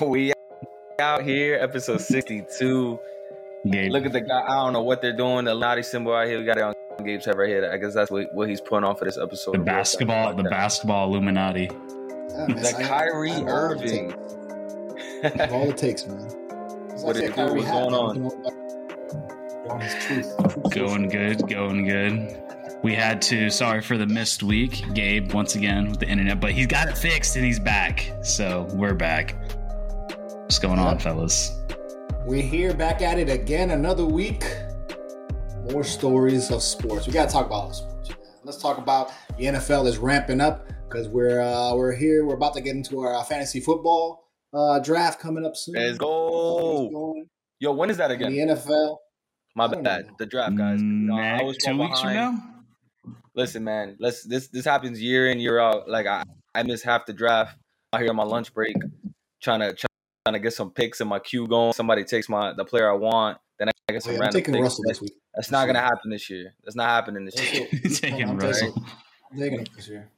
We out here, episode 62. Gabe. Look at the guy. I don't know what they're doing. The Lottie symbol out here. We got it on Gabe's head right here. I guess that's what, what he's putting on for this episode. the basketball, the that. basketball Illuminati. Yeah, man, The I- Kyrie I have all it Irving. takes. All it takes, man. What it do? What's going on? On his truth. Truth Going good, going good. We had to, sorry for the missed week, Gabe, once again with the internet, but he's got it fixed and he's back. So we're back. What's going on, fellas? We're here back at it again, another week. More stories of sports. We gotta talk about sports. man. Let's talk about the NFL is ramping up because we're uh, we're here. We're about to get into our uh, fantasy football uh, draft coming up soon. Let's go. Yo, when is that in again? the NFL. My bad. know. The draft, guys. You know, I Next- always two weeks from now? Listen, man. Let's this this happens year in year out. Like I I miss half the draft. I here on my lunch break, trying to trying to get some picks in my queue going. Somebody takes my the player I want. Then I get Oh, some yeah, I'm random taking picks. Russell this week. That's not gonna happen this year. That's not happening this year. Taking I'm Russell. taking- I'm taking it this year.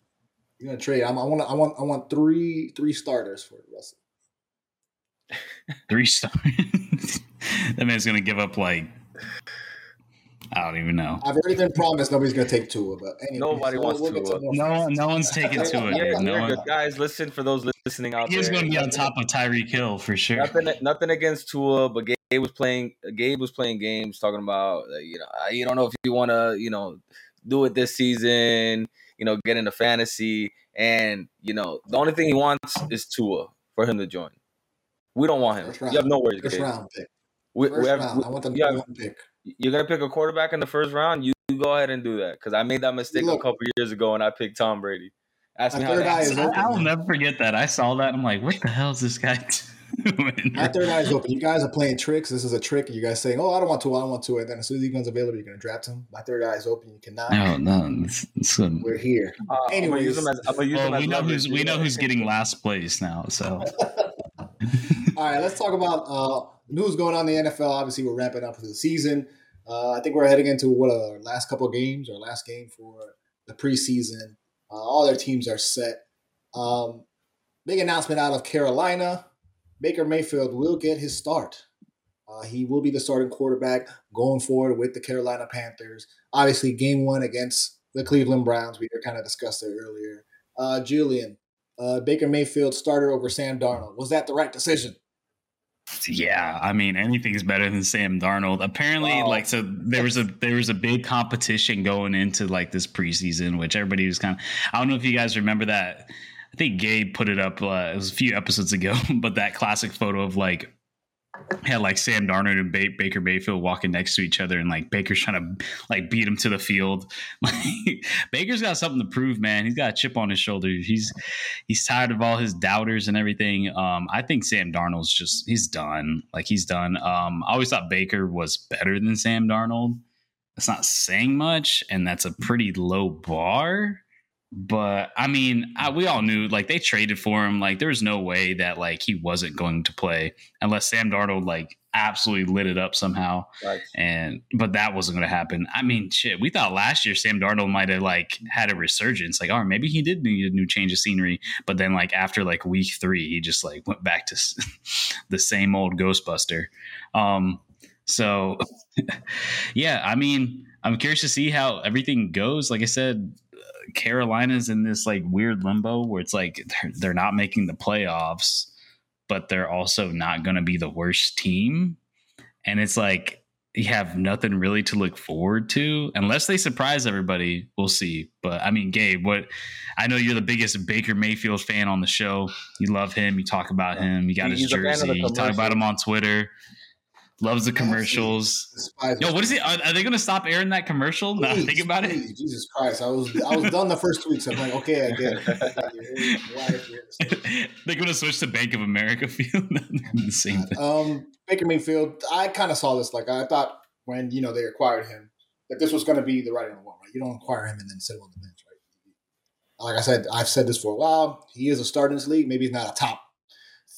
You're gonna trade. I'm, I want. I want. I want three three starters for Russell. Three starters. that man's gonna give up like I don't even know. I've already been promised nobody's gonna take Tua, but anyway, Nobody wants get Tua. more No, facts. no one's taking Tua. You're- No one. Guys, listen for those listening out He's there. going to be on top of Tyreek Hill for sure. Nothing, nothing against Tua, but Gabe was playing. Gabe was playing games, talking about you know you don't know if you want to you know do it this season. You know, get into fantasy, and you know the only thing he wants is Tua for him to join. We don't want him. You have no worries. First Gabe. round pick. We, First we have, round. I want the to yeah. one pick. You're gonna pick a quarterback in the first round. You, you go ahead and do that because I made that mistake Look. a couple years ago and I picked Tom Brady. Ask me My how third that eye is happened. open. I, will never forget that. I saw that. I'm like, what the hell is this guy doing? My third eye is open. You guys are playing tricks. This is a trick. You guys saying, "Oh, I don't want to. I don't want to." And then as soon as he becomes available, you're gonna draft him. My third eye is open. You cannot. No, no. It's, it's good. We're here. Uh, I'm gonna Anyways. use him as, I'm gonna use Well, we know who's we know who's getting last place now. So All right, let's talk about uh, news going on in the NFL. Obviously, we're ramping up for the season. Uh, I think we're heading into what our last couple games, our last game for the preseason. Uh, all their teams are set. Um, big announcement out of Carolina: Baker Mayfield will get his start. Uh, he will be the starting quarterback going forward with the Carolina Panthers. Obviously, game one against the Cleveland Browns. We kind of discussed it earlier. Uh, Julian, uh, Baker Mayfield starter over Sam Darnold. Was that the right decision? Yeah, I mean anything's better than Sam Darnold. Apparently, Wow. like so there was a there was a big competition going into like this preseason, which everybody was kind of. I don't know if you guys remember that. I think Gabe put it up. Uh, it was a few episodes ago, but that classic photo of like had like Sam Darnold and ba- Baker Mayfield walking next to each other, and like Baker's trying to like beat him to the field. Baker's got something to prove, man. He's got a chip on his shoulder. He's he's tired of all his doubters and everything. Um, I think Sam Darnold's just he's done. Like he's done. Um, I always thought Baker was better than Sam Darnold. That's not saying much, and that's a pretty low bar. But I mean, I, we all knew like they traded for him. Like there was no way that like he wasn't going to play unless Sam Darnold like absolutely lit it up somehow. Right. And but that wasn't going to happen. I mean, shit, we thought last year Sam Darnold might have like had a resurgence. Like, oh, maybe he did need a new change of scenery. But then like after like week three, he just like went back to the same old Ghostbuster. Um, so yeah, I mean, I'm curious to see how everything goes. Like I said, Carolina's in this like weird limbo where it's like they're, they're not making the playoffs, but they're also not going to be the worst team. And it's like you have nothing really to look forward to unless they surprise everybody. We'll see. But I mean, Gabe, what I know you're the biggest Baker Mayfield fan on the show. You love him. You talk about him. You got his He's of jersey. You talk about him on Twitter. Loves the commercials. Yo, what is it? Are, are they going to stop airing that commercial? Now think about it. Jesus Christ! I was I was done the first two weeks. I'm like, okay, I get it. Why is it? They're going to switch to Bank of America field. the same thing. Um, Baker Mayfield. I kind of saw this. Like I thought when you know they acquired him that this was going to be the writing on the wall. Right? You don't acquire him and then sit him on the bench, right? Like I said, I've said this for a while. He is a starter in this league. Maybe he's not a top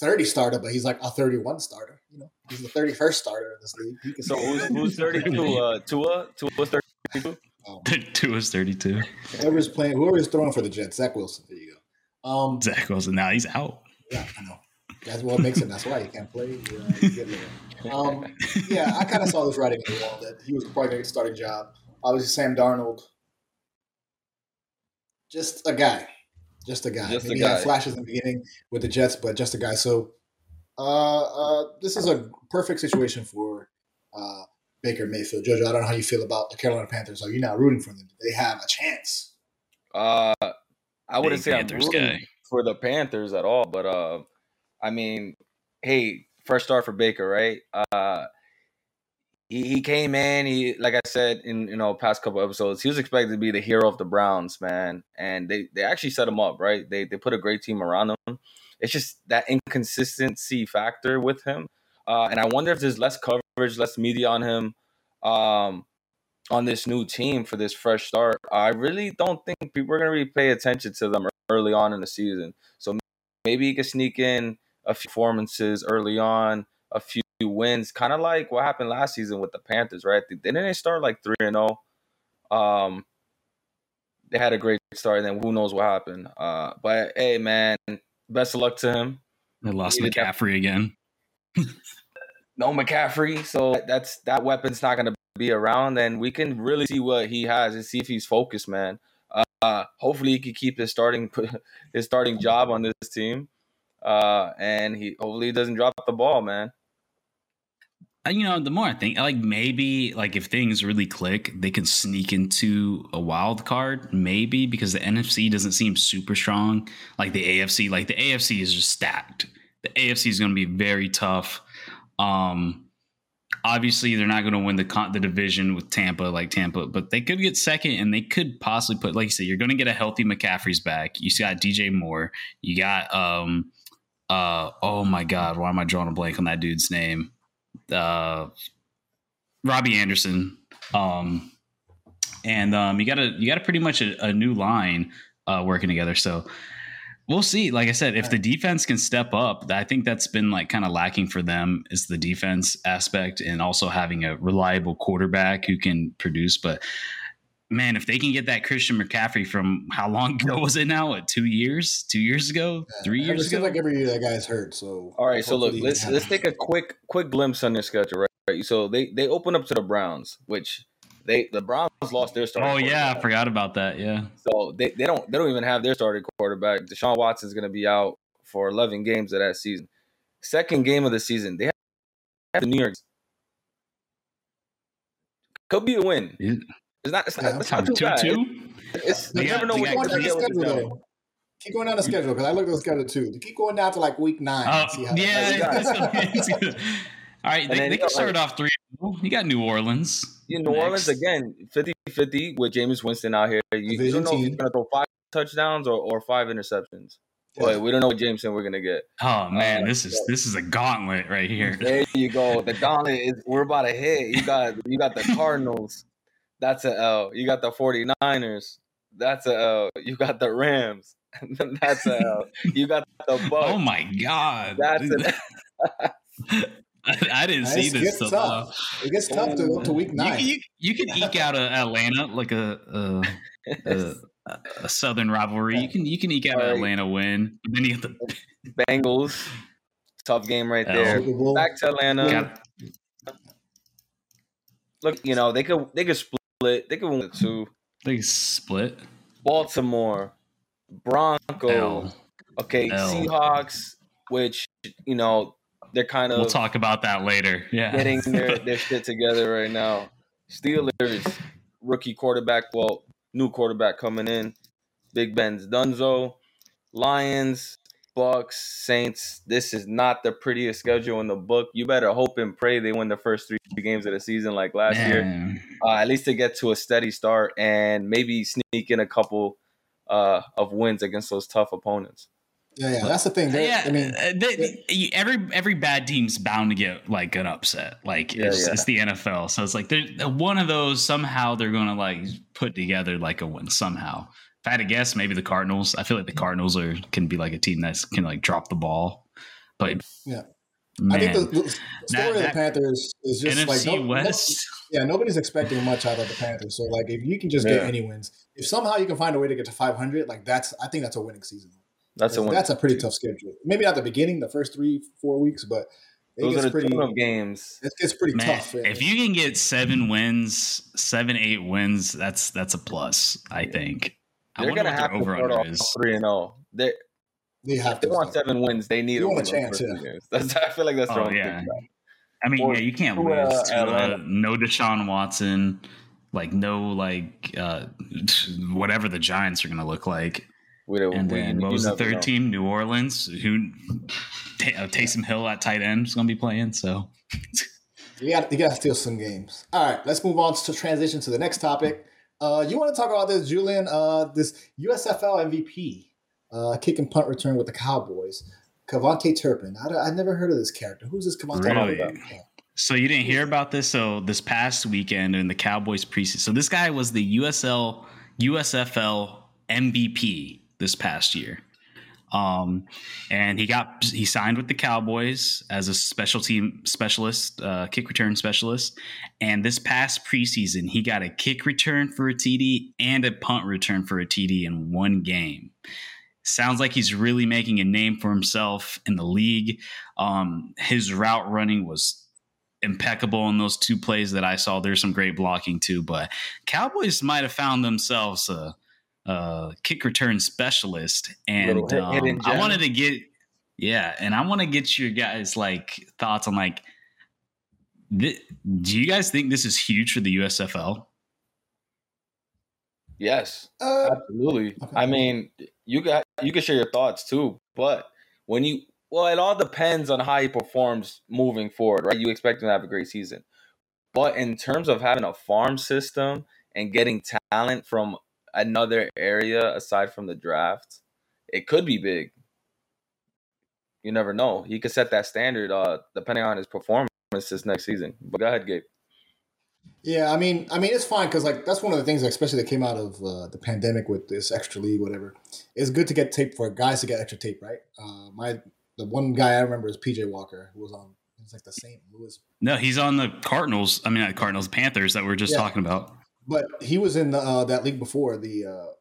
thirty starter, but he's like a thirty-one starter. You know, he's the thirty-first starter in this league. He can So who's, who's 32? Uh, Tua? Tua's 32? um, Tua is 32. whoever's playing, whoever's throwing for the Jets, Zach Wilson. There you go. Um, Zach Wilson. Now he's out. Yeah, I know. That's what makes it. That's why you can't play. You um, yeah, I kind of saw this writing on the wall that he was probably going to get a starting job. Obviously, Sam Darnold, just a guy, just a guy. Just a guy. he had flashes in the beginning with the Jets, but just a guy. So, uh, uh, this is a perfect situation for uh, Baker Mayfield. Jojo, I don't know how you feel about the Carolina Panthers. Are you not rooting for them? Do they have a chance? Uh, I wouldn't Big say Panthers I'm rooting guy. for the Panthers at all, but uh, I mean, hey, first start for Baker, right? Uh, he, he came in. He like I said in you know past couple episodes, he was expected to be the hero of the Browns, man, and they they actually set him up right. They they put a great team around him. It's just that inconsistency factor with him, uh, and I wonder if there's less coverage, less media on him. Um, on this new team for this fresh start, I really don't think people are going to really pay attention to them early on in the season. So maybe he could sneak in a few performances early on, a few wins, kind of like what happened last season with the Panthers, right? They didn't they start like three and zero? Um, they had a great start, and then who knows what happened. Uh, but hey, man, best of luck to him. They lost McCaffrey again. no McCaffrey, so that's that weapon's not going to be around, and we can really see what he has and see if he's focused, man. Uh, hopefully, he can keep his starting his starting job on this team, uh, and he hopefully he doesn't drop the ball, man. You know, the more I think, like maybe, like if things really click, they can sneak into a wild card, maybe because the NFC doesn't seem super strong. Like the AFC, like the AFC is just stacked. The AFC is going to be very tough. Um, obviously, they're not going to win the the division with Tampa, like Tampa, but they could get second, and they could possibly put, like you said, you're going to get a healthy McCaffrey's back. You got DJ Moore. You got, um, uh, oh my God, why am I drawing a blank on that dude's name? Uh, Robbie Anderson, um, and um, you got a you got a pretty much a, a new line uh, working together. So we'll see. Like I said, if the defense can step up, I think that's been like kind of lacking for them is the defense aspect and also having a reliable quarterback who can produce. But man, if they can get that Christian McCaffrey from how long ago was it now? What, two years? Two years ago? Three It years seems ago? like every year that guy's hurt. So All right, so look, let's let's take a quick quick glimpse on their schedule, right? right? So they they open up to the Browns, which they the Browns lost their starting. Oh yeah, I forgot about that. Yeah. So they, they don't they don't even have their starting quarterback. Deshaun Watson's going to be out for 11 games of that season. Second game of the season, they have the New York. Could be a win. Yeah. It's not. It's not, Yeah, it's I'm not too Two bad. two. It's, you got- never know what you're Keep going going to down the schedule though. Keep going down the schedule because I looked at the schedule too. Keep going down to like week nine. And see how yeah. goes. it's gonna- it's gonna- All right, And they, then they can got, start like- off three. You got New Orleans. In New next. Orleans again, 50-50 with Jameis Winston out here. You, you don't know if he's going to throw five touchdowns or, or five interceptions. Yeah. But we don't know what Jameson we're going to get. Oh man, Uh, this is this is a gauntlet right here. There you go. The gauntlet is we're about to hit. You got you got the Cardinals. That's a L. You got the 49ers. That's a L. You got the Rams. That's a L. You got the Bucks. Oh my god, That's an I, I didn't Nice, see this gets stuff. tough. It gets tough to go to week You, nine. can- you, you can eke out a Atlanta like a a, a, a southern rivalry. You can you can eke out an Atlanta win. But then you have the Bengals. Tough game right there. Back to Atlanta. got, Look, you know they could they could split. They could win the two. they split. Baltimore, Broncos. Okay, L. Seahawks, which you know they're kind of We'll talk about that later. Yeah, getting their, their shit together right now. Steelers, rookie quarterback, well, new quarterback coming in. Big Ben's Dunzo. Lions, Bucks, Saints. This is not the prettiest schedule in the book. You better hope and pray they win the first three games of the season like last year. Uh, at least to get to a steady start and maybe sneak in a couple uh, of wins against those tough opponents. yeah, yeah, that's the thing. They're- Yeah, I mean, uh, they- every every bad team's bound to get like an upset. Like Yeah, it's, yeah. it's the NFL, so it's like they're one of those. Somehow they're going to like put together like a win. Somehow, if I had to guess, maybe the Cardinals. I feel like the mm. Cardinals are can be like a team that can like drop the ball. But Yeah. man, I think the, the story That- of the that- Panthers is just NFC like no- no- West. yeah, nobody's expecting much out of the Panthers. So like, if you can just get any wins, if somehow you can find a way to get to 500, like that's I think that's a winning season. That's a that's a pretty tough schedule. Maybe not the beginning, the first three four weeks, but those are the pretty, of games. It gets pretty Man, tough. If you can get seven wins, seven eight wins, that's that's a plus. I think. They're gonna have to start off three and zero. Oh. They they have to. They want seven wins. They need a, want a chance. Yeah. That's, I feel like that's the oh, yeah. I mean, or, yeah, you can't lose to uh, no Deshaun Watson, like no like uh, whatever the Giants are going to look like. We, and we, then what was the third know. team? New Orleans, who t- uh, Taysom Hill at tight end is going to be playing. So you got you got to steal some games. All right, let's move on to transition to the next topic. Uh, you want to talk about this, Julian? Uh, this USFL MVP uh, kick and punt return with the Cowboys. KaVontae Turpin. I, I never heard of this character. Who's this KaVontae? Really? So you didn't hear about this? So this past weekend in the Cowboys preseason. So this guy was the USL USFL MVP this past year. Um, and he got he signed with the Cowboys as a special team specialist, uh, kick return specialist. And this past preseason, he got a kick return for a TD and a punt return for a TD in one game. Sounds like he's really making a name for himself in the league. Um, his route running was impeccable in those two plays that I saw. There's some great blocking too, but Cowboys might have found themselves a, a kick return specialist, and hit, um, I wanted to get yeah, and I want to get your guys like thoughts on like. Th- do you guys think this is huge for the USFL? Yes, uh, absolutely. Okay. I mean, you got you can share your thoughts too, but when you well, it all depends on how he performs moving forward, right? You expect him to have a great season, but in terms of having a farm system and getting talent from another area aside from the draft, it could be big. You never know. He could set that standard, uh, depending on his performance this next season. But go ahead, Gabe. Yeah, I mean, I mean, it's fine because like that's one of the things, especially that came out of uh, the pandemic with this extra league, whatever. It's good to get tape for guys to get extra tape, right? Uh, my the one guy I remember is PJ Walker, who was on. It's like the St. Louis. No, he's on the Cardinals. I mean, not Cardinals, Panthers that we are just yeah. talking about. But he was in the, uh, that league before the. Uh,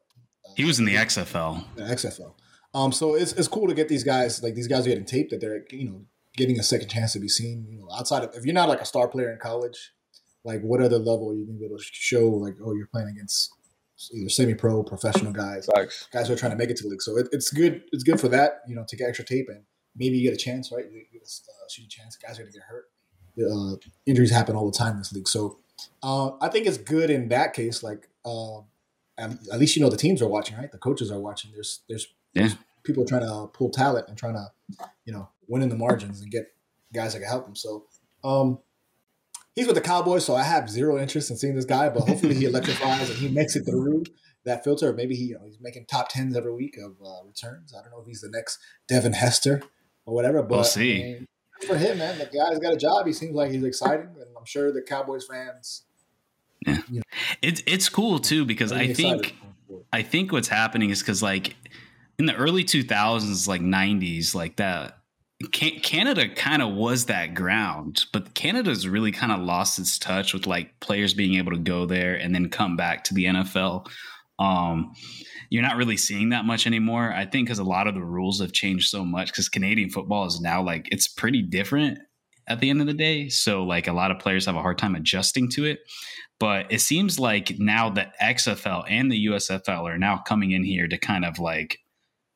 he was in the XFL. The XFL. Um, so it's it's cool to get these guys like these guys are getting tape that they're you know getting a second chance to be seen. You know, outside of if you're not like a star player in college, like what other level you can be able to show like oh you're playing against either semi-pro professional guys Thanks. guys who are trying to make it to the league so it, it's good it's good for that you know to get extra tape and maybe you get a chance right you get a uh, shooting chance guys are gonna get hurt uh, injuries happen all the time in this league so uh, i think it's good in that case like uh, at, at, least you know the teams are watching right the coaches are watching there's there's, yeah. there's people trying to pull talent and trying to you know win in the margins and get guys that can help them so um, he's with the Cowboys, so I have zero interest in seeing this guy. But hopefully, he electrifies and he makes it through that filter. Maybe he, you know, he's making top tens every week of uh, returns. I don't know if he's the next Devin Hester or whatever. But we'll see. I mean, for him, man, the guy's got a job. He seems like he's exciting, and I'm sure the Cowboys fans. Yeah, you know, it's it's cool too because I think I think what's happening is because like in the early 2000s, like 90s, like that Canada kind of was that ground, but Canada's really kind of lost its touch with like players being able to go there and then come back to the NFL. Um, you're not really seeing that much anymore. I think because a lot of the rules have changed so much. Because Canadian football is now like it's pretty different at the end of the day. So like a lot of players have a hard time adjusting to it. But it seems like now the XFL and the USFL are now coming in here to kind of like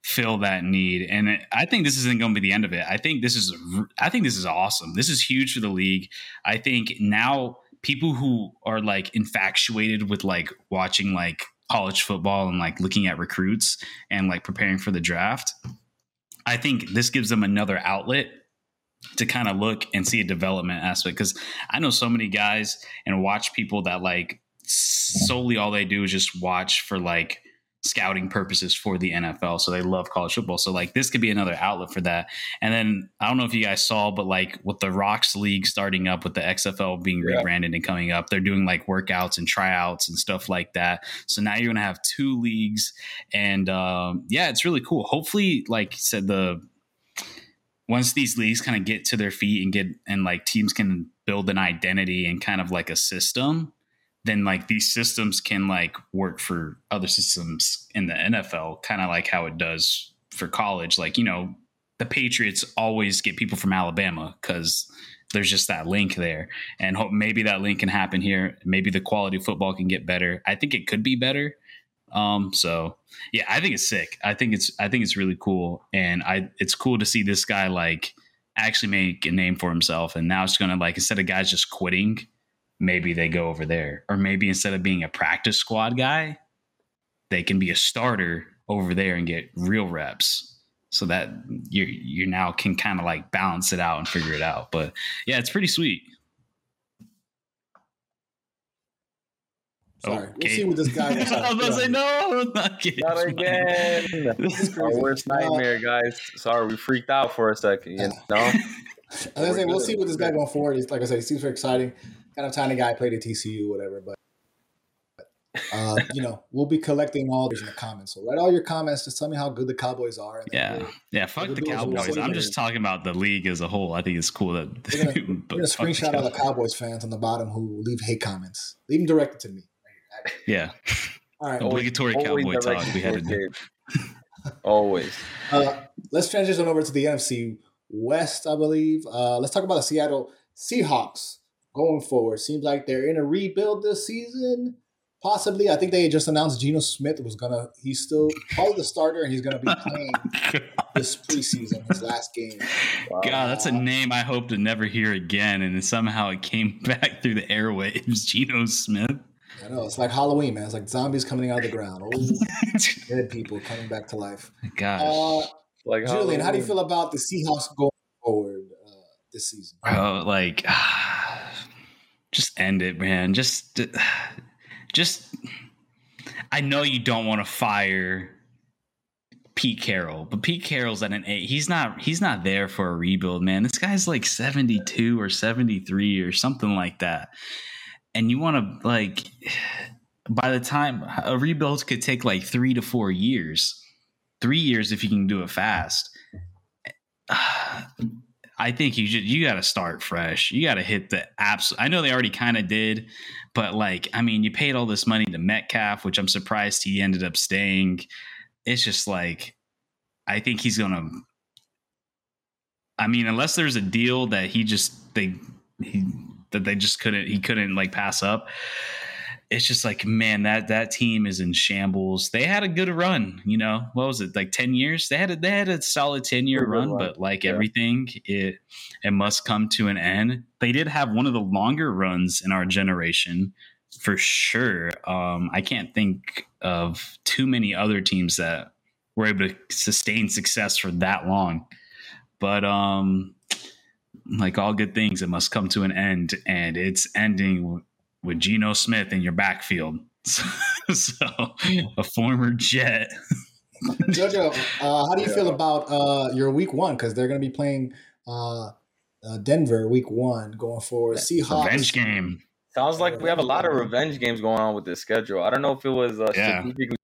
fill that need. And I think this isn't going to be the end of it. I think this is I think this is awesome. This is huge for the league. I think now people who are like infatuated with like watching like college football and like looking at recruits and like preparing for the draft, I think this gives them another outlet to kind of look and see a development aspect. Because I know so many guys and watch people that like solely all they do is just watch for like scouting purposes for the NFL. So they love college football. So like this could be another outlet for that. And then I don't know if you guys saw, but like with the Rocks League starting up with the XFL being yeah. rebranded and coming up, they're doing like workouts and tryouts and stuff like that. So now you're gonna have two leagues, and um, yeah, it's really cool. Hopefully, like said, the once these leagues kind of get to their feet and get and like teams can build an identity and kind of like a system then like these systems can like work for other systems in the NFL, kind of like how it does for college. Like you know, the Patriots always get people from Alabama because there's just that link there, and hope maybe that link can happen here. Maybe the quality of football can get better. I think it could be better. Um, so yeah, I think it's sick. I think it's I think it's really cool, and I it's cool to see this guy like actually make a name for himself, and now it's gonna like instead of guys just quitting, maybe they go over there, or maybe instead of being a practice squad guy, they can be a starter over there and get real reps so that you you now can kind of like balance it out and figure it out. But yeah, it's pretty sweet. Sorry, okay. we'll see what this guy. I was gonna say no, not, not again. Our worst nightmare, guys. Sorry, we freaked out for a second. You know. I was gonna say we'll see what this guy going forward. He's like I said, he seems very exciting. Kind of tiny guy, played at TCU, whatever. But uh, you know, we'll be collecting all these in the comments. So write all your comments. Just tell me how good the Cowboys are. Yeah, yeah. Fuck the, the Cowboys. I'm just talking about the league as a whole. I think it's cool that we're gonna, we're gonna screenshot all the Cowboys fans on the bottom who leave hate comments. Leave them directed to me. Yeah. All right. Obligatory always, Cowboy talk. We had to do. always. Uh, let's transition over to the NFC West, I believe. Uh, let's talk about the Seattle Seahawks going forward. Seems like they're in a rebuild this season. Possibly, I think they just announced Geno Smith was gonna. He's still probably the starter, and he's gonna be playing this preseason, his last game. Wow. God, that's a name I hope to never hear again, and somehow it came back through the airwaves. Geno Smith. I know it's like Halloween, man. It's like zombies coming out of the ground, old dead people coming back to life. Gosh, uh, like Julian, Halloween. how do you feel about the Seahawks going forward uh, this season? Oh, like just end it, man. Just just I know you don't want to fire Pete Carroll, but Pete Carroll's at an eight. He's not he's not there for a rebuild, man. This guy's like 72 or 73 or something like that. And you want to like by the time a rebuild could take like 3 to 4 years. 3 years if you can do it fast. I think you just, you got to start fresh. You got to hit the apps. I know they already kind of did, but like, I mean, you paid all this money to Metcalf, which I'm surprised he ended up staying. It's just like, I think he's gonna. I mean, unless there's a deal that he just they he that they just couldn't he couldn't like pass up it's just like man that that team is in shambles. They had a good run you know? What was it like 10 years? They had a they had a solid 10 year run. but like yeah. everything it it must come to an end. They did have one of the longer runs in our generation for sure. Um i can't think of too many other teams that were able to sustain success for that long. But um like all good things it must come to an end and it's ending with Geno Smith in your backfield. so a former Jet. Jojo, uh, how do you yeah. feel about uh, your week one? Because they're going to be playing uh, uh, Denver week one going forward. Seahawks revenge game. Sounds like we have a lot of revenge games going on with this schedule. I don't know if it was uh, yeah. strategically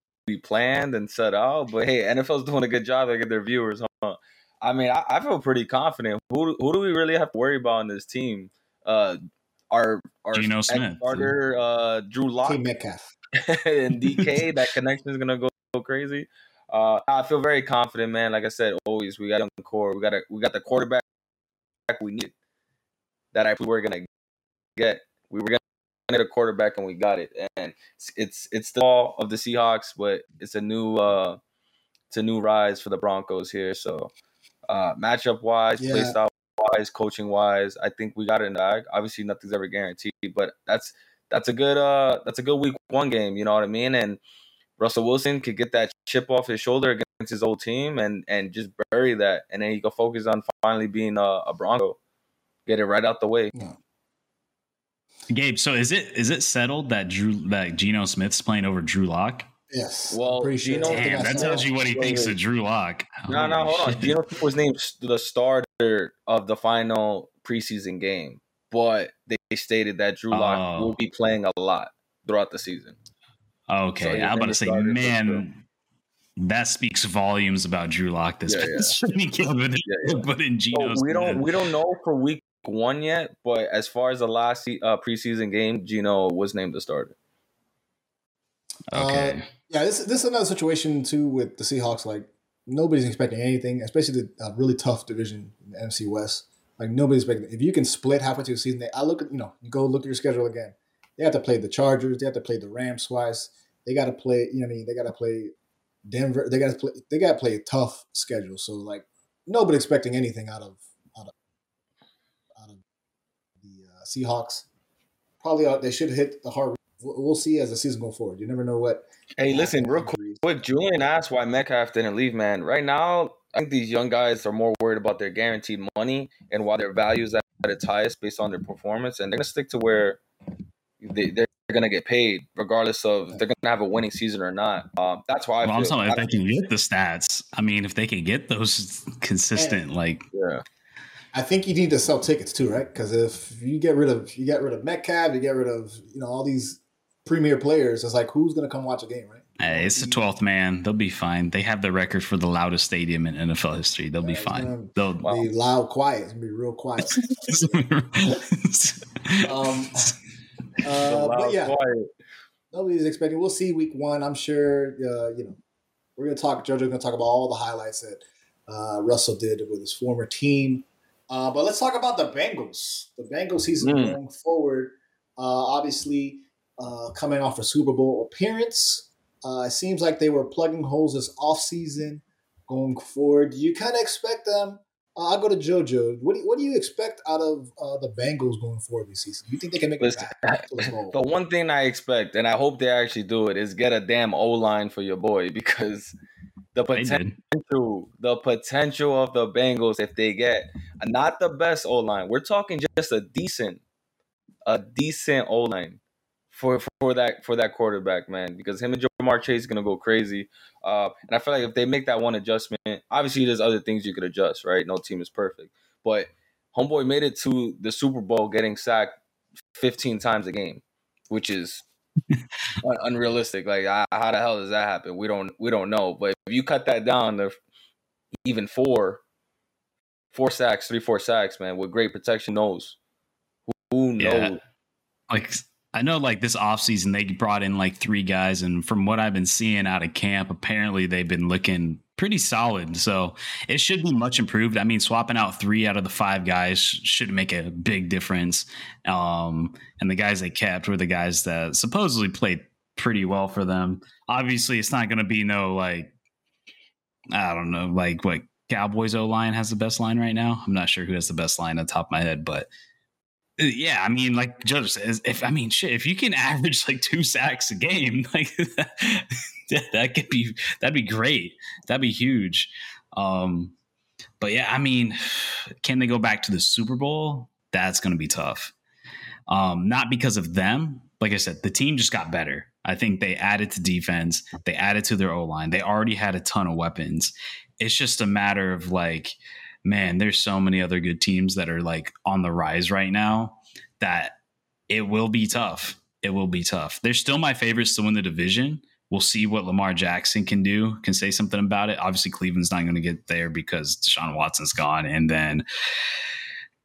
planned and set out, but hey, NFL's doing a good job to get their viewers. Huh? I mean, I, I, feel pretty confident. Who who do we really have to worry about in this team? Our our Geno Smith starter uh, Drew Lock Metcalf and DK. that connection is gonna go, go crazy. Uh, I feel very confident, man. Like I said, always we got young core. We got a, we got the quarterback we need that I we were gonna get. We were gonna get a quarterback and we got it. And it's it's, it's the fall of the Seahawks, but it's a new uh it's a new rise for the Broncos here. So uh matchup wise, yeah. play style wise, coaching wise, I think we got it in the bag. Obviously, nothing's ever guaranteed, but that's that's a good uh that's a good week one game. You know what I mean? And Russell Wilson could get that chip off his shoulder against his old team and and just bury that, and then he can focus on finally being a, a Bronco, get it right out the way. Yeah. Gabe, so is it is it settled that Drew that Geno Smith's playing over Drew Lock? Yes. Well, pretty sure. Damn, that tells you what he thinks of Drew Lock. No, no, hold on. Geno was named the starter of the final preseason game, but they stated that Drew Lock oh. will be playing a lot throughout the season. Okay, so I'm about to say, man, that speaks volumes about Drew Lock this yeah, yeah. yeah, yeah. but in Geno's we don't we don't know for week one yet, but as far as the last uh, preseason game, Geno was named the starter. Okay. Uh, yeah, this this is another situation too with the Seahawks. Like nobody's expecting anything, especially the uh, really tough division the NFC West. Like nobody's expecting. If you can split halfway through the season, they, I look at you know, you go look at your schedule again. They have to play the Chargers. They have to play the Rams twice. They got to play. You know, what I mean, they got to play Denver. They got to play. They got to play a tough schedule. So like nobody expecting anything out of out of out of the uh, Seahawks. Probably uh, they should hit the hard. We'll see as the season go forward. You never know what. Hey, listen, real quick, quick. Julian asked why Metcalf didn't leave. Man, right now I think these young guys are more worried about their guaranteed money and why their values are at its highest based on their performance, and they're gonna stick to where they, they're gonna get paid regardless of if they're gonna have a winning season or not. Um, that's why. Well, I I'm feel, talking if they can get the stats. I mean, if they can get those consistent, And- like yeah. I think you need to sell tickets too, right? Because if you get rid of you get rid of Metcalf, you get rid of you know all these premier players. It's like who's gonna come watch a game, right? Hey, it's the twelfth man. They'll be fine. They have the record for the loudest stadium in NFL history. They'll be Yeah, it's gonna fine. They'll. Be loud, quiet. It's gonna be real quiet. Um, uh, but yeah, nobody's expecting. We'll see week one. I'm sure. Uh, you know, we're gonna talk. JoJo's gonna talk about all the highlights that uh, Russell did with his former team. Uh, but let's talk about the Bengals. The Bengals season Mm. going forward. Uh, obviously, uh, coming off a Super Bowl appearance, uh, it seems like they were plugging holes this offseason. Going forward, do you kind of expect them? Uh, I'll go to JoJo. What do you, what do you expect out of uh, the Bengals going forward this season? Do you think they can make Listen, it back the Super The one thing I expect, and I hope they actually do it, is get a damn O line for your boy because the potential, the potential of the Bengals, if they get not the best O line, we're talking just a decent, a decent O line for for that for that quarterback, man. Because him and Ja'Marr Chase is gonna go crazy, uh, and I feel like if they make that one adjustment, obviously there's other things you could adjust, right? No team is perfect, but homeboy made it to the Super Bowl getting sacked 15 times a game, which is unrealistic. Like, how the hell does that happen? We don't we don't know. But if you cut that down to even four, four sacks, three, four sacks, man, with great protection, knows who, who knows? Yeah. like I know like this offseason they brought in like three guys and from what I've been seeing out of camp apparently they've been looking pretty solid. So it should be much improved. I mean swapping out three out of the five guys should make a big difference. Um and the guys they kept were the guys that supposedly played pretty well for them. Obviously it's not going to be no like I don't know like what Cowboys O line has the best line right now? I'm not sure who has the best line on top of my head but yeah, I mean, like Judge says, if I mean, shit, if you can average like two sacks a game, like that, that could be that'd be great. That'd be huge. Um, but yeah, I mean, can they go back to the Super Bowl? That's going to be tough. Um, not because of them. Like I said, the team just got better. I think they added to defense. They added to their O line. They already had a ton of weapons. It's just a matter of like man, there's so many other good teams that are like on the rise right now that it will be tough. It will be tough. They're still my favorites to win the division. We'll see what Lamar Jackson can do, can say something about it. Obviously, Cleveland's not going to get there because Deshaun Watson's gone. And then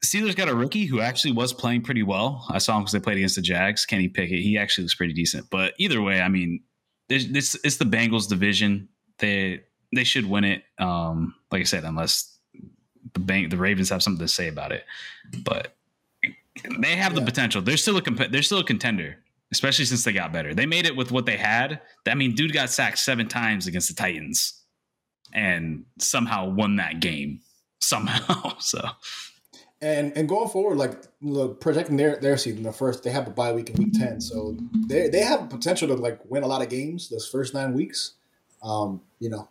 Steelers got a rookie who actually was playing pretty well. I saw him because they played against the Jags. Kenny Pickett. He actually looks pretty decent. But either way, I mean, this it's the Bengals division. They they should win it. Um, like I said, unless the bank the Ravens have something to say about it. But they have the potential. They're still a comp- they're still a contender, especially since they got better. They made it with what they had. I mean, dude got sacked seven times against the Titans and somehow won that game somehow. So And and going forward, like look, projecting their their season, the first they have a bye week in week ten, so they they have potential to like win a lot of games those first nine weeks. Um, you know,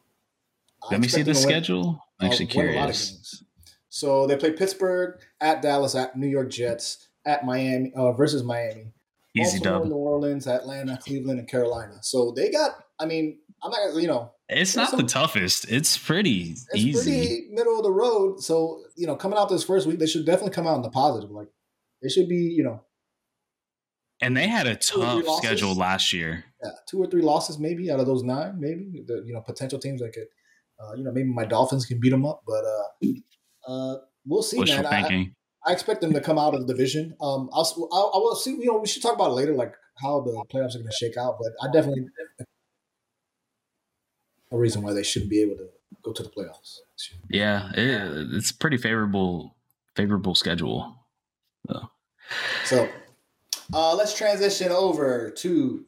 let me see the to win- schedule. I'm actually uh, win a lot of curious. So they play Pittsburgh at Dallas, at New York Jets, at Miami uh, versus Miami, Easy Baltimore, dub. New Orleans, Atlanta, Cleveland, and Carolina. So they got. I mean, I'm not you know, It's not the toughest. It's pretty it's easy. pretty middle of the road. So you know, coming out this first week, they should definitely come out in the positive. Like they should be, you know, and they had a Two or three tough schedule last year. yeah, two or three losses maybe out of those nine, maybe the you know potential teams that could, uh, you know, maybe my Dolphins can beat them up, but uh, uh, we'll see, Wishful man. I, thinking. I expect them to come out of the division. Um, I'll, I'll I will see. You know, we should talk about it later, like how the playoffs are going to shake out. But I definitely a reason why they shouldn't be able to go to the playoffs. Yeah, it, it's pretty favorable favorable schedule. So, so uh, let's transition over to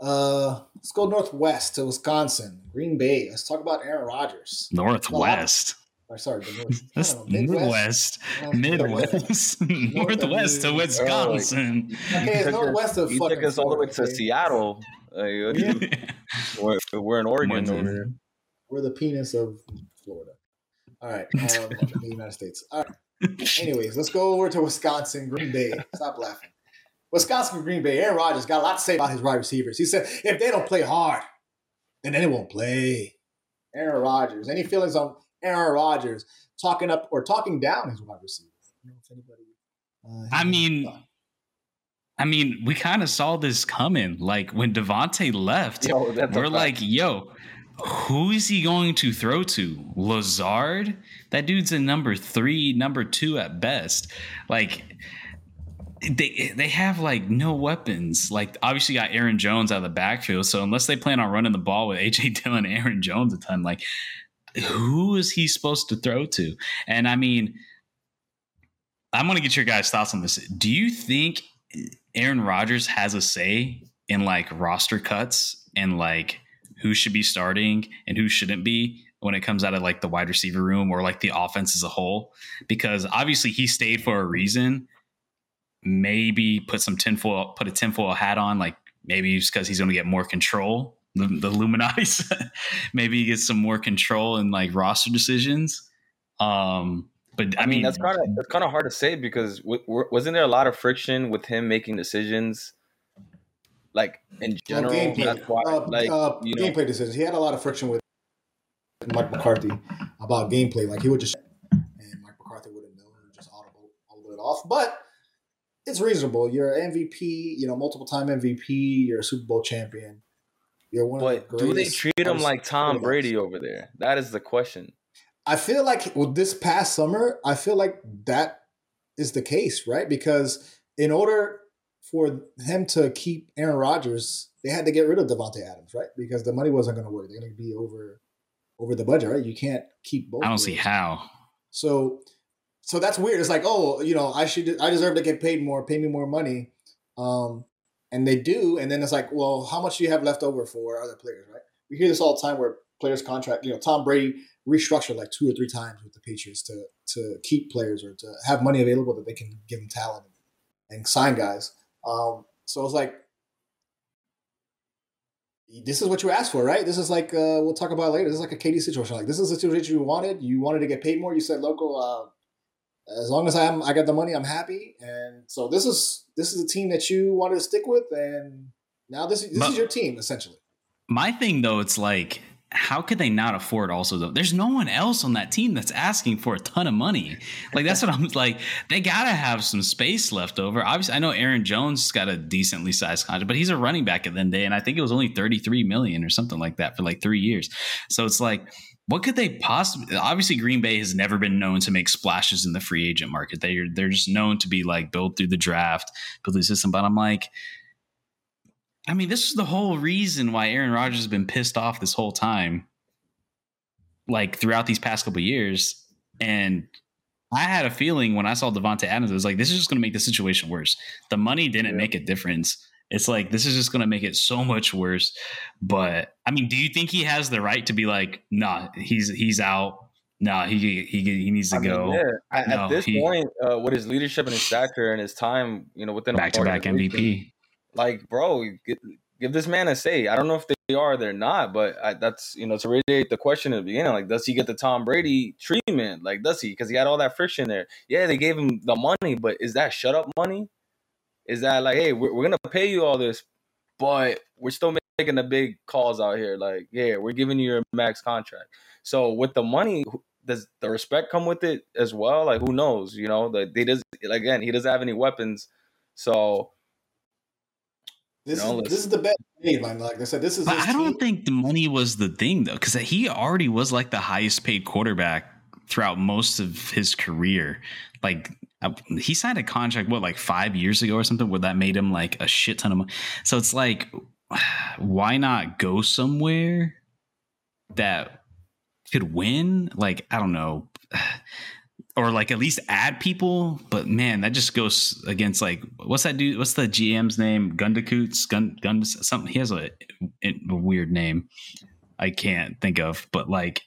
uh, let's go northwest to Wisconsin, Green Bay. Let's talk about Aaron Rodgers. Northwest. Or sorry, the north, That's Midwest, Midwest, Northwest to Wisconsin. Okay, it's northwest of You fucking took us all the way to okay? Seattle. Like, what you- we're, we're in Oregon over here. We're the penis of Florida. All right, um, the United States. All right. Anyways, let's go over to Wisconsin, Green Bay. Stop laughing. Wisconsin, Green Bay. Aaron Rodgers got a lot to say about his wide receivers. He said, if they don't play hard, then they won't play. Aaron Rodgers. Any feelings on Aaron Rodgers talking up or talking down his wide receivers? I don't know if anybody. uh, I mean, thought. I mean, we kind of saw this coming. Like when Davante left, yo, we're like, yo, who is he going to throw to? Lazard? That dude's a number three, number two at best. Like they they have like no weapons. Like obviously got Aaron Jones out of the backfield. So unless they plan on running the ball with AJ Dillon and Aaron Jones a ton, like who is he supposed to throw to? And I mean, I'm gonna get your guys' thoughts on this. Do you think Aaron Rodgers has a say in like roster cuts and like who should be starting and who shouldn't be when it comes out of like the wide receiver room or like the offense as a whole? Because obviously he stayed for a reason. Maybe put some tinfoil, put a tinfoil hat on, like maybe it's because he's going to get more control. The, the Illuminati, maybe he gets some more control in like roster decisions. Um, but I, I mean, that's kind of that's kind of hard to say because w- w- wasn't there a lot of friction with him making decisions, like in Well, general? gameplay, That's why, uh, like uh, you know, gameplay decisions. He had a lot of friction with Mike McCarthy about gameplay. Like he would just and Mike McCarthy wouldn't know. He would just audible audible it off. But it's reasonable. You're an MVP. You know, multiple time MVP. You're a Super Bowl champion. You're one but of the do they treat him like Tom. Brady over there? That is the question. I feel like with this past summer, I feel like that is the case, right? Because in order for him to keep Aaron Rodgers, they had to get rid of Davante Adams, right? Because the money wasn't going to work. They're going to be over over the budget, right? You can't keep both. I don't of see how. So, so that's weird. It's like, oh, you know, I should, I deserve to get paid more. Pay me more money, um, and they do. And then it's like, well, how much do you have left over for other players, right? We hear this all the time where players contract. You know, Tom Brady restructured like two or three times with the Patriots to to keep players or to have money available that they can give them talent and sign guys. Um, so it's like. This is what you asked for, right? This is like uh, we'll talk about later. This is like a Katie situation. Like this is the situation you wanted. You wanted to get paid more. You said, "Local, uh, as long as I'm, I got the money, I'm happy." And so this is this is a team that you wanted to stick with, and now this is this But- is your team essentially. My thing though, it's like, how could they not afford also though? There's no one else on that team that's asking for a ton of money. Like that's what I'm like. They gotta have some space left over. Obviously, I know Aaron Jones got a decently sized contract, but he's a running back at the end of the day, and I think it was only 33 million or something like that for like three years. So it's like, what could they possibly? Obviously, Green Bay has never been known to make splashes in the free agent market. They're they're just known to be like build through the draft, build the system. But I'm like. I mean, this is the whole reason why Aaron Rodgers has been pissed off this whole time, like throughout these past couple years. And I had a feeling when I saw Davante Adams, I was like, this is just going to make the situation worse. The money didn't Yeah. make a difference. It's like this is just going to make it so much worse. But I mean, do you think he has the right to be like, nah, he's he's out. Nah, he he he needs to I mean, go yeah, at, No, at this he- point, uh, with his leadership and his stature and his time, you know, within back to back MVP. like bro give, give this man a say i don't know if they are they're not but I, that's you know to reiterate the question at the beginning like does he get the tom brady treatment like does he because he had all that friction there yeah they gave him the money but is that shut up money is that like hey we're, we're gonna pay you all this but we're still making the big calls out here like yeah we're giving you your max contract so with the money does the respect come with it as well like who knows you know like they does again he doesn't have any weapons so This No, is this is the bet made, man. Like I said, this is. But his I don't team. think the money was the thing though, because he already was like the highest paid quarterback throughout most of his career. Like Uh, he signed a contract what like five years ago or something, where that made him like a shit ton of money. So it's like, why not go somewhere that could win, like I don't know, or like at least add people. But man, that just goes against like what's that dude? What's the GM's name? Gundakoots, Gun Gun something. He has a, a weird name. I can't think of, but like,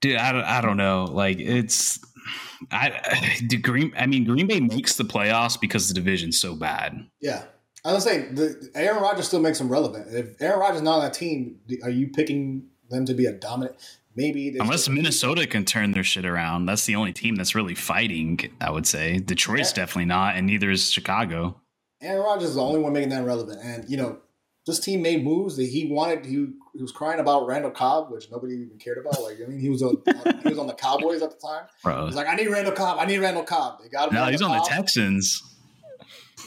dude, I don't, I don't know. Like it's. I do Green. I mean, Green Bay makes the playoffs because the division's so bad. Yeah, I was saying the Aaron Rodgers still makes them relevant. If Aaron Rodgers not on that team, are you picking them to be a dominant? Maybe unless Minnesota can turn their shit around, that's the only team that's really fighting. I would say Detroit's yeah. definitely not, and neither is Chicago. Aaron Rodgers is the only one making that relevant, and you know this team made moves that he wanted. He, he was crying about Randall Cobb, which nobody even cared about. Like I mean, he was on he was on the Cowboys at the time. Bro. He's like, I need Randall Cobb. I need Randall Cobb. They got him. No, he's on Cobb. the Texans.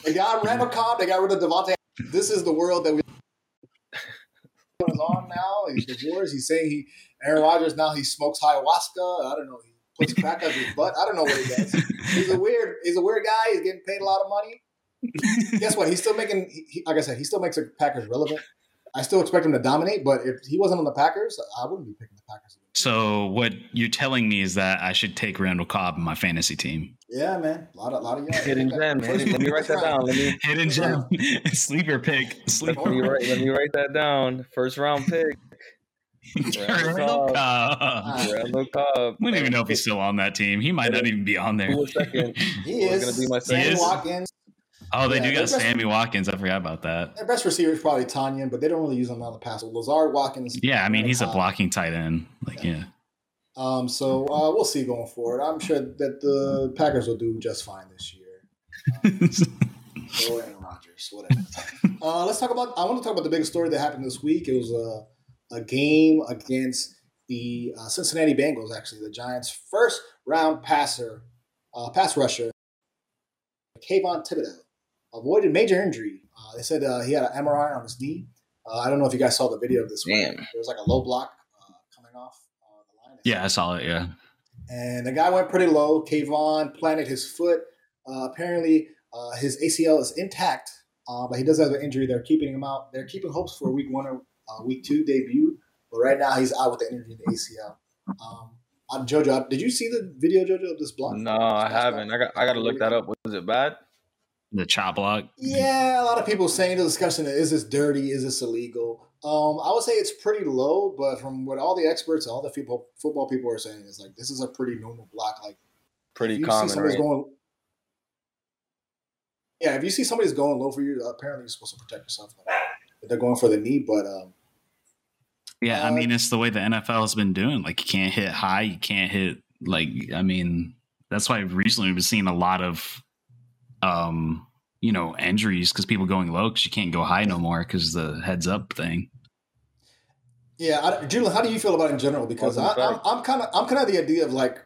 They got Randall Cobb. They got rid of Davante. This is the world that we is on now. He's divorced. He's saying he Aaron Rodgers now he smokes ayahuasca. I don't know. He puts crack up his butt. I don't know what he does. He's a weird. He's a weird guy. He's getting paid a lot of money. Guess what? He's still making. He, like I said, he still makes the Packers relevant. I still expect him to dominate, but if he wasn't on the Packers, I wouldn't be picking the Packers. So what you're telling me is that I should take Randall Cobb in my fantasy team. Yeah, man. A lot of, lot of young. Hidden gem. Let me write that down. Let me hidden gem. Sleeper pick. Sleeper. Let me, write, let me write that down. First round pick. Randall Cobb. Randall Cobb. We don't even know if he's still on that team. He might not even be on there. Second? He is. Going to be my second. Watkins. Oh, they yeah, do got Sammy Watkins. I forgot about that. Their best receiver is probably Tonyan, but they don't really use him on the pass. Lazard Watkins. Yeah, I mean he's a blocking tight end. Like yeah. yeah. Um, so uh, we'll see going forward. I'm sure that the Packers will do just fine this year. Um, Aaron Rodgers, whatever. Uh, let's talk about. I want to talk about the biggest story that happened this week. It was a, a game against the uh, Cincinnati Bengals. Actually, the Giants' first round passer, uh, pass rusher, Kayvon Thibodeaux, avoided major injury. Uh, they said uh, he had an MRI on his knee. Uh, I don't know if you guys saw the video of this. Damn. One. It was like a low block coming off yeah, I saw it. Yeah. And the guy went pretty low. Kayvon planted his foot. Uh, apparently, uh, his ACL is intact, uh, but he does have an injury. They're keeping him out. They're keeping hopes for week one or uh, week two debut, but right now he's out with the injury in the ACL. Um, I'm Jojo. Did you see the video, Jojo, of this block? No, I haven't. Block? I got. I got to look that up. Was it bad? The chop block. Yeah, a lot of people saying the discussion is this dirty? Is this illegal? Um, I would say it's pretty low, but from what all the experts, all the people, football people are saying is like this is a pretty normal block. Like pretty common. Right? Going, yeah, if you see somebody's going low for you, apparently you're supposed to protect yourself. Like, they're going for the knee, but um, yeah, uh, I mean it's the way the NFL has been doing. Like you can't hit high, you can't hit like. I mean that's why recently we've been seeing a lot of um you know injuries because people going low because you can't go high no more because the heads up thing. Yeah, I, Julian, how do you feel about it in general? Because I, am I'm kind of I'm kind of the idea of like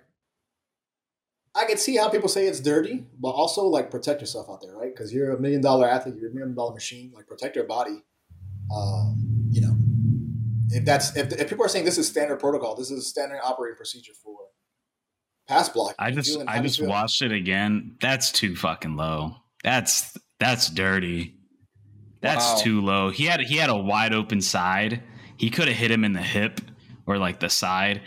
I can see how people say it's dirty, but also like protect yourself out there, right? Because you're a million dollar athlete, you're a million dollar machine. Like protect your body. Um, you know, if that's if, if people are saying this is standard protocol, this is standard operating procedure for pass block. I just I just watched it again. That's too fucking low. That's that's dirty. That's wow. too low. He had he had a wide open side. He could have hit him in the hip or like the side.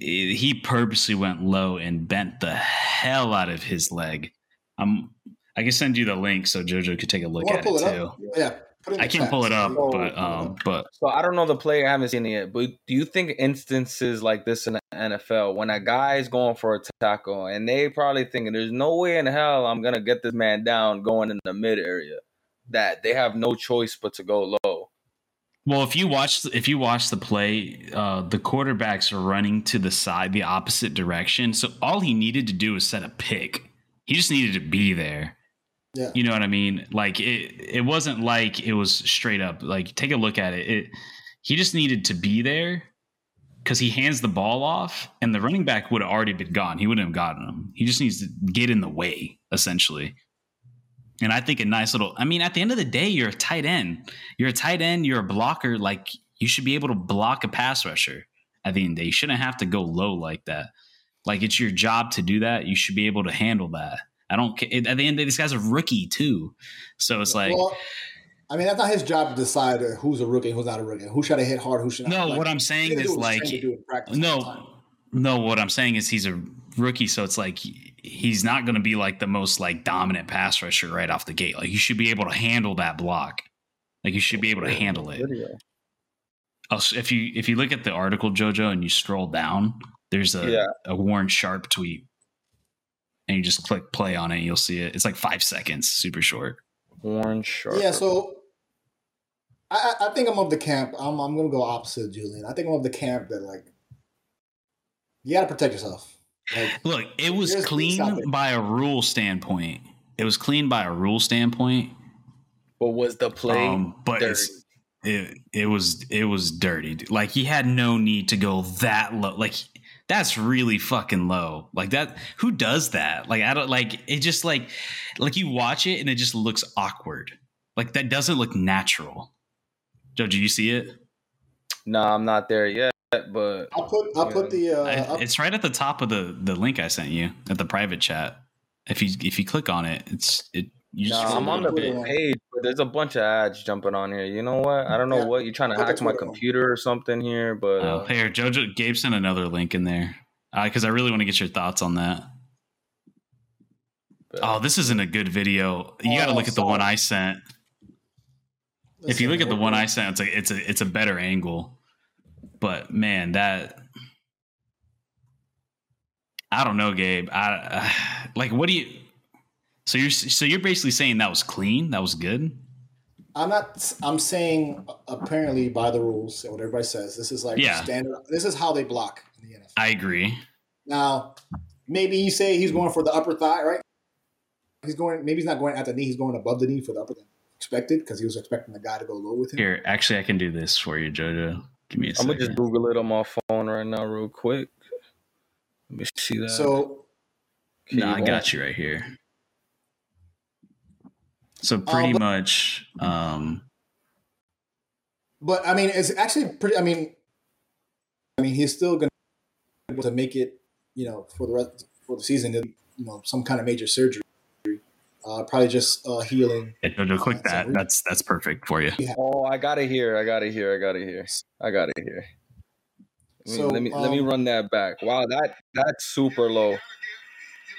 He purposely went low and bent the hell out of his leg. I'm I can send you the link so Jojo could take a look at it, it too. Yeah. I can't pull it up, but um, but so I don't know the play. I haven't seen it yet. But do you think instances like this in the NFL, when a guy is going for a tackle and they probably thinking, "There's no way in hell I'm gonna get this man down going in the mid area," that they have no choice but to go low. Well, if you watch if you watch the play, uh, the quarterbacks are running to the side, the opposite direction. So all he needed to do was set a pick. He just needed to be there. Yeah. You know what I mean? Like it it wasn't like it was straight up. Like take a look at it. It he just needed to be there because he hands the ball off and the running back would have already been gone. He wouldn't have gotten him. He just needs to get in the way, essentially. And I think a nice little I mean, at the end of the day, you're a tight end. You're a tight end, you're a blocker. Like you should be able to block a pass rusher at the end of the day. You shouldn't have to go low like that. Like it's your job to do that. You should be able to handle that. I don't. care. At the end, of this guy's a rookie too, so it's like. Well, I mean, that's not his job to decide who's a rookie, who's not a rookie, who should have hit hard, who should not. No, like, what I'm saying is like trained to do in practice all the time. no, no. What I'm saying is he's a rookie, so it's like he's not going to be like the most like dominant pass rusher right off the gate. Like you should be able to handle that block. Like you should be able to handle it. Video. Oh, if you if you look at the article, Jojo, and you scroll down, there's a Yeah. a Warren Sharp tweet, and you just click play on it, and you'll see it. It's like five seconds, super short. Warren Sharp. Yeah, so I, I I think I'm of the camp. I'm I'm gonna go opposite, Julian. I think I'm of the camp that like you gotta protect yourself. Like Look, it was There's clean there. by a rule standpoint. It was clean by a rule standpoint. but was the play Um, but dirty? it it was it was dirty. Like he had no need to go that low. Like that's really fucking low. Like that. Who does that? Like I don't like it. Just like like you watch it and it just looks awkward. Like that doesn't look natural. Joe, do you see it? No, I'm not there yet. But I'll put I'll put the uh, I- it's right at the top of the the link I sent you at the private chat. If you if you click on it, it's it. You no, I'm on the Twitter big page, but there's a bunch of ads jumping on here. You know what? I don't know Yeah, what you're trying to put the hack my computer or something here, but Oh, uh, here, Jojo Gabe sent another link in there because I really want to get your thoughts on that. but- Oh, this isn't a good video. You got to Oh, look at the one. I sent. if you look at the one I sent, it's a it's a it's a better angle. But man, that I don't know, Gabe. I like what do you? So you're so you're basically saying that was clean, that was good. I'm not. I'm saying apparently by the rules and what everybody says, this is like Yeah. standard. This is how they block in the NFL. I agree. Now, maybe you say he's going for the upper thigh, right? He's going. Maybe he's not going at the knee. He's going above the knee for the upper thigh. Expected because he was expecting the guy to go low with him. Here, actually, I can do this for you, Jojo. Give me a I'm second. gonna just Google it on my phone right now, real quick. Let me see that. So Okay, no, I got you right here. So pretty but- much, um, But I mean, it's actually pretty. I mean, I mean, he's still going to be able to make it. You know, for the rest for the season, you know, some kind of major surgery. Uh, probably just uh, healing. yeah, Jojo, click Uh, that. we- That's that's perfect for you. Oh, I got it here. I got it here. I got it here. I got it here. Let me So, let me, let me um, run that back. Wow, that that's super low.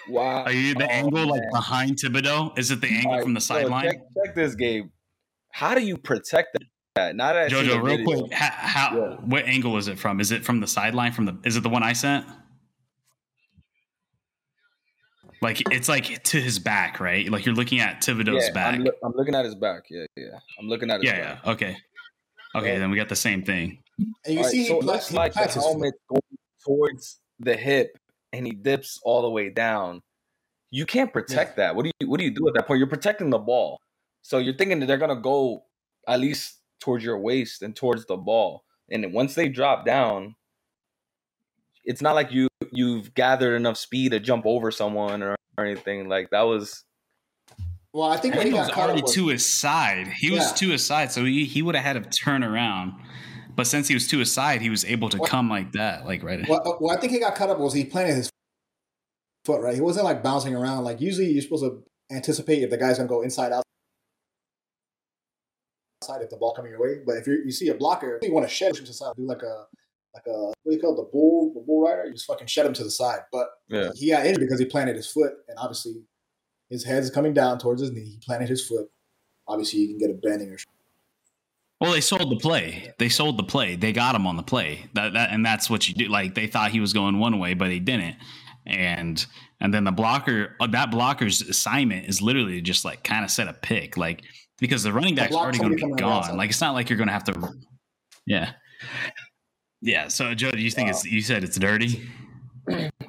Wow. Are you the Oh, angle like behind Thibodeaux? Is it the angle All right, from the sideline? Check, check this game. How do you protect that? Not that Jojo, the real video. quick, how, how Yeah. what angle is it from? Is it from the sideline? From the is it the one I sent? Like it's like to his back, right? Like you're looking at Thibodeaux's Yeah, back. I'm, loo- I'm looking at his back. Yeah, yeah. I'm looking at his yeah, back. yeah. Okay. Okay, Yeah. then we got the same thing. And you All right, see, so he, it looks he like the his helmet going towards the hip, and he dips all the way down. You can't protect that. What do you What do you do at that point? You're protecting the ball, so you're thinking that they're gonna go at least towards your waist and towards the ball. And once they drop down, it's not like you you've gathered enough speed to jump over someone or, or anything. Like that was Well, I think I when he think was caught already up was, to his side. He was to his side, so he, he would have had to turn around. But since he was to his side, he was able to What- come like that, like right. what, what uh, I think he got cut up was he planted his foot right. He wasn't like bouncing around. Like usually, you're supposed to anticipate if the guy's gonna go inside out. Outside if the ball coming your way, but if you you see a blocker, you want to shed him to the side, do like a like a what do you call it, the bull the bull rider? You just fucking shed him to the side. But yeah. he got injured because he planted his foot, and obviously his head is coming down towards his knee. He planted his foot. Obviously, you can get a bending or Well, they sold the play. They sold the play. They got him on the play. That, that and that's what you do. Like they thought he was going one way, but he didn't. And and then the blocker, uh, that blocker's assignment is literally just like kind of set a pick, like because the running back's block already going to be the gone. Like it's not like you're going to have to. Yeah. Yeah. So Joe, do you think Wow. it's? You said it's dirty.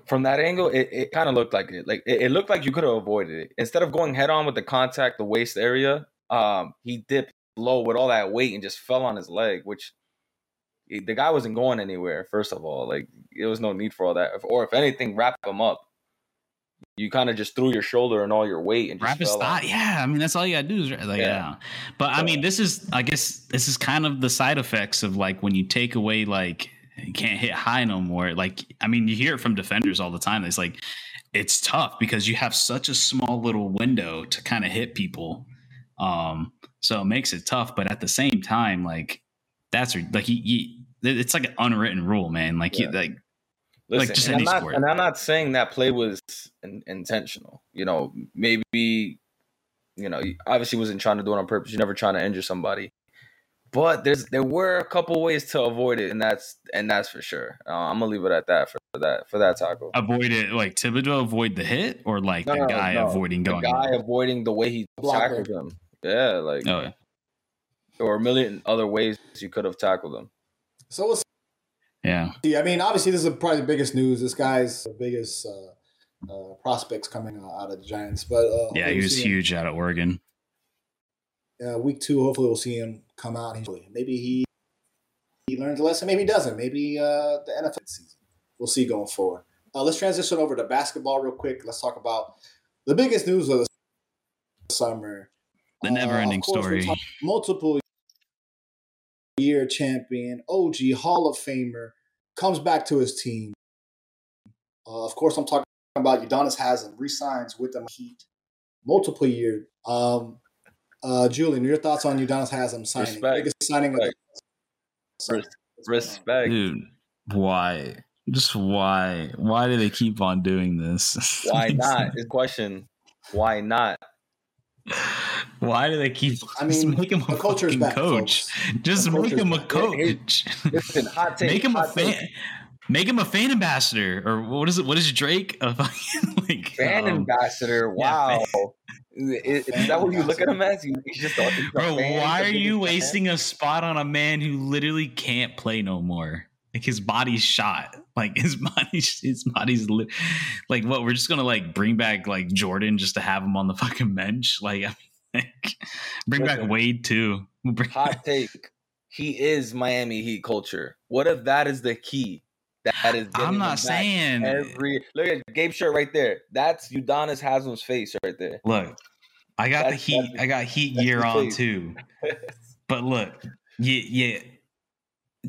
from that angle, it, it kind of looked like it. Like it, it looked like you could have avoided it. Instead of going head on with the contact, the waist area, um, he dipped low with all that weight and just fell on his leg, which the guy wasn't going anywhere. First of all, like there was no need for all that. Or if anything, wrap him up. You kind of just threw your shoulder and all your weight and just Wrap his fell thigh. on. Yeah, I mean that's all you gotta do is like yeah. Yeah. But I mean, this is I guess this is kind of the side effects of like when you take away like you can't hit high no more. Like I mean, you hear it from defenders all the time. It's like it's tough because you have such a small little window to kind of hit people, Um, so it makes it tough, but at the same time, like that's like he, he it's like an unwritten rule, man. Like yeah. like Listen, like just and, I'm not, and I'm not saying that play was in, intentional. You know, maybe you know, obviously wasn't trying to do it on purpose. You're never trying to injure somebody. But there's there were a couple ways to avoid it, and that's and that's for sure. Uh, I'm gonna leave it at that for that for that tackle. Avoid it, like Thibodeaux avoid the hit, or like no, the guy no. avoiding the going. guy avoiding the way he tackled him. Yeah, like oh, yeah. or a million other ways you could have tackled them. So we'll yeah. I mean, obviously, this is probably the biggest news. This guy's the biggest uh, uh, prospects coming out of the Giants. But uh, yeah, he was huge him. out of Oregon. Uh, week two, hopefully, we'll see him come out. Maybe he he learns a lesson. Maybe he doesn't. Maybe uh, the NFL season. We'll see going forward. Uh, let's transition over to basketball real quick. Let's talk about the biggest news of the summer. The never-ending uh, story. Multiple year champion, OG Hall of Famer, comes back to his team. Uh, of course, I'm talking about Udonis Haslem resigns with the Heat, multiple year. Um, uh, Julian, your thoughts on Udonis Haslem signing? Respect. Biggest signing Respect. Respect. Dude, why? Just why? Why do they keep on doing this? Why not? Is question. Why not? Why do they keep? I mean, just make him a, a fucking back, coach. Folks. Just make him a coach. Listen, hot take. Make him a fan. Take. Make him a fan ambassador, or what is it? What is Drake? A like fan um, ambassador. Wow. Yeah, is, is, that what you look at him as? He's just bro. Why are you wasting a spot on a man who literally can't play no more? Like his body's shot. Like his body's his body's li- like what? We're just gonna like bring back like Jordan just to have him on the fucking bench. Like I mean, like, bring Listen, back Wade too. Bring hot take. He is Miami Heat culture. What if that is the key? That is. The I'm not saying every. Look at Gabe shirt right there. That's Udonis Haslem's face right there. Look, I got that's, the heat. I got heat gear on too. but look, yeah, yeah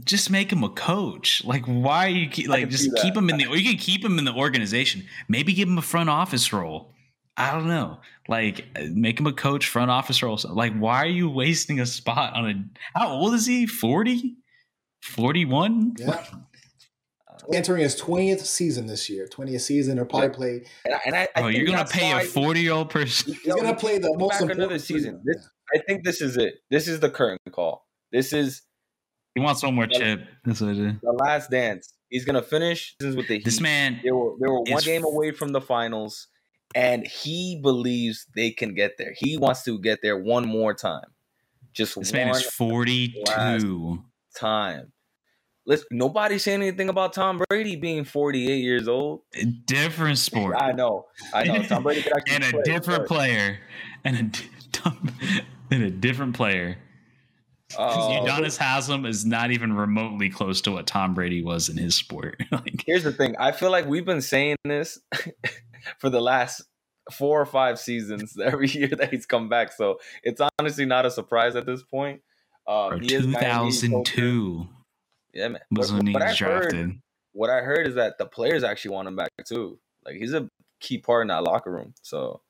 just make him a coach. Like, why are you keep, like just keep him in the? Or you can keep him in the organization. Maybe give him a front office role. I don't know. Like, make him a coach, front office role. Like, why are you wasting a spot on a? How old is he? 40? 41? Yeah. Entering his twentieth season this year, twentieth season, or probably play. And I, and I, I oh, you're gonna pay a forty-year-old person. He's gonna play the most important another season. This, I think this is it. This is the current call. This is he wants one more chip. That's what it is. The last dance. He's gonna finish with the Heat. This man. They were they were one game away from the finals, and he believes they can get there. He wants to get there one more time. Just this man is forty two. Time. Listen, nobody saying anything about Tom Brady being 48 years old. A different sport. I know. I know. Tom Brady and a play, different but... player. And a, and a different player. Uh, Udonis Haslem is not even remotely close to what Tom Brady was in his sport. like, here's the thing: I feel like we've been saying this for the last four or five seasons every year that he's come back. So it's honestly not a surprise at this point. Um, 2002. Yeah, man. Was when he was drafted. Heard, what I heard is that the players actually want him back too. Like he's a key part in that locker room. So,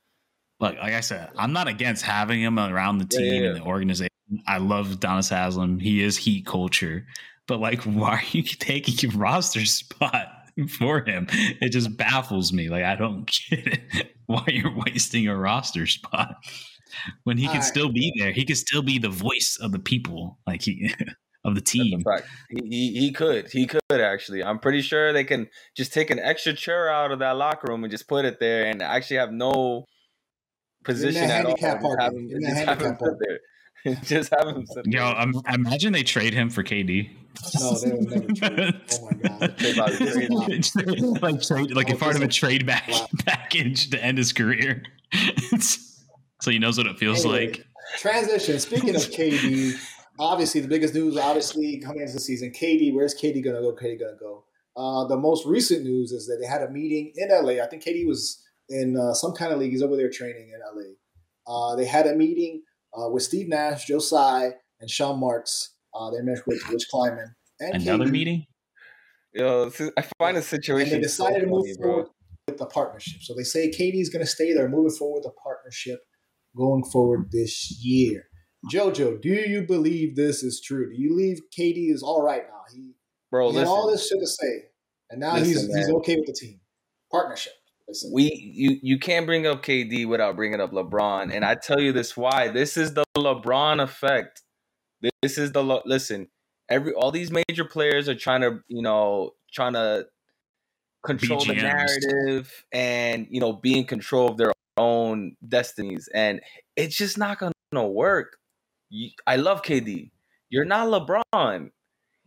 look, like I said, I'm not against having him around the team yeah, yeah, yeah. and the organization. I love Udonis Haslem. He is heat culture. But like, why are you taking your roster spot for him? It just baffles me. Like, I don't get it. Why you're wasting a roster spot when he All can right. still be there. He can still be the voice of the people. Like he of the team. He, he, he could. He could actually. I'm pretty sure they can just take an extra chair out of that locker room and just put it there and actually have no position at all. Just have him, just have him there. just have him. Yo, um, imagine they trade him for KD. No, they would never trade. Oh my god! like trade, like oh, a part of a trade back wow. package to end his career. so he knows what it feels anyway, like. Transition. Speaking of KD, obviously the biggest news, obviously coming into the season, KD. Where's KD gonna go? KD gonna go? Uh, the most recent news is that they had a meeting in LA. I think KD was in uh, some kind of league. He's over there training in LA. Uh, they had a meeting uh, with Steve Nash, Joe Tsai, and Sean Marks. Uh, they met with Rich Kleiman. And Another KD. meeting? Yo, I find a situation. And they decided so to move funny, forward bro. with the partnership. So they say KD's going to stay there, moving forward with the partnership. going forward this year. Jojo, do you believe this is true? Do you believe KD is all right now? He, Bro, he had listen, all this shit to say, and now Listen, he's he's okay with the team partnership. Listen, we you you can't bring up KD without bringing up LeBron, and I tell you this why. This is the LeBron effect. This is the listen. Every all these major players are trying to you know trying to control the narrative and you know be in control of their own destinies, and it's just not gonna work. You, I love KD. You're not LeBron.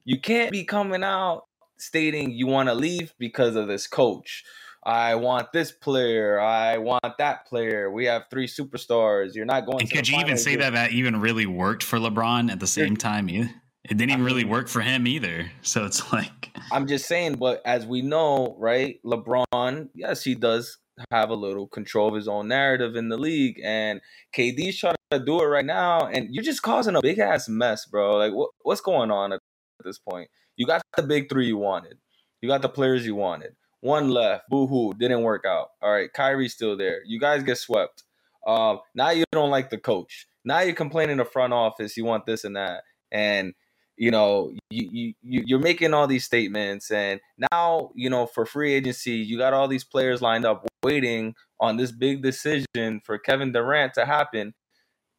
You can't be coming out stating you want to leave because of this coach. I want this player. I want that player. We have three superstars. You're not going. And to could you even say that that even really worked for LeBron at the same time? Either? It didn't even really work for him either. So it's like, I'm just saying, but as we know, right? LeBron, yes, he does have a little control of his own narrative in the league, and KD's trying to do it right now, and you're just causing a big ass mess, bro. Like, what, what's going on at this point? You got the big three you wanted, you got the players you wanted. One left, boo hoo, didn't work out. All right, Kyrie's still there. You guys get swept. Um, now you don't like the coach. Now you're complaining the front office. You want this and that, and you know you, you you- you're making all these statements and now you know for free agency you got all these players lined up waiting on this big decision for Kevin Durant to happen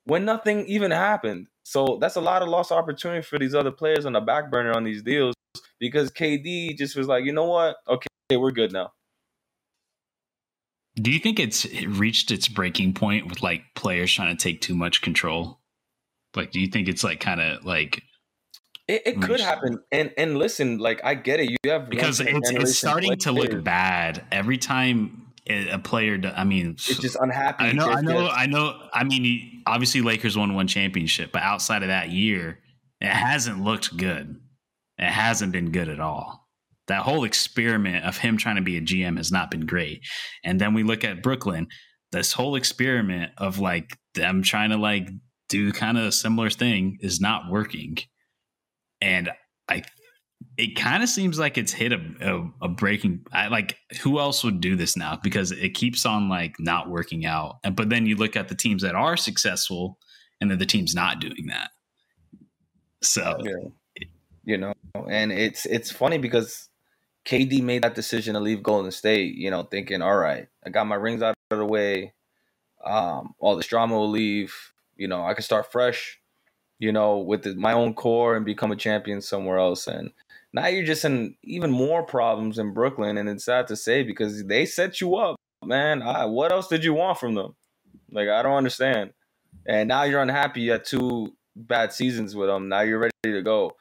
when nothing even happened so that's a lot of lost opportunity for these other players on the back burner on these deals because KD just was like you know what okay we're good now do you think it's it reached its breaking point with like players trying to take too much control? Like, do you think it's like kind of like it, it could happen and and listen like I get it you have because it's it's starting to players. look bad every time a player. I mean, it's just unhappy I know, I know, I know. I mean, obviously, Lakers won one championship, but outside of that year, it hasn't looked good. It hasn't been good at all. That whole experiment of him trying to be a GM has not been great. And then we look at Brooklyn. This whole experiment of like them trying to like do kind of a similar thing is not working. And I, it kind of seems like it's hit a, a, a breaking. I like who else would do this now because it keeps on like not working out. And but then you look at the teams that are successful, and then the teams not doing that. So Yeah. You know, and it's it's funny because KD made that decision to leave Golden State, you know, thinking, all right, I got my rings out of the way. Um, all this drama will leave. You know, I can start fresh, you know, with the, my own core and become a champion somewhere else. And now you're just in even more problems in Brooklyn. And it's sad to say because they set you up, man. I, what else did you want from them? Like, I don't understand. And now you're unhappy. You had two bad seasons with them. Now you're ready to go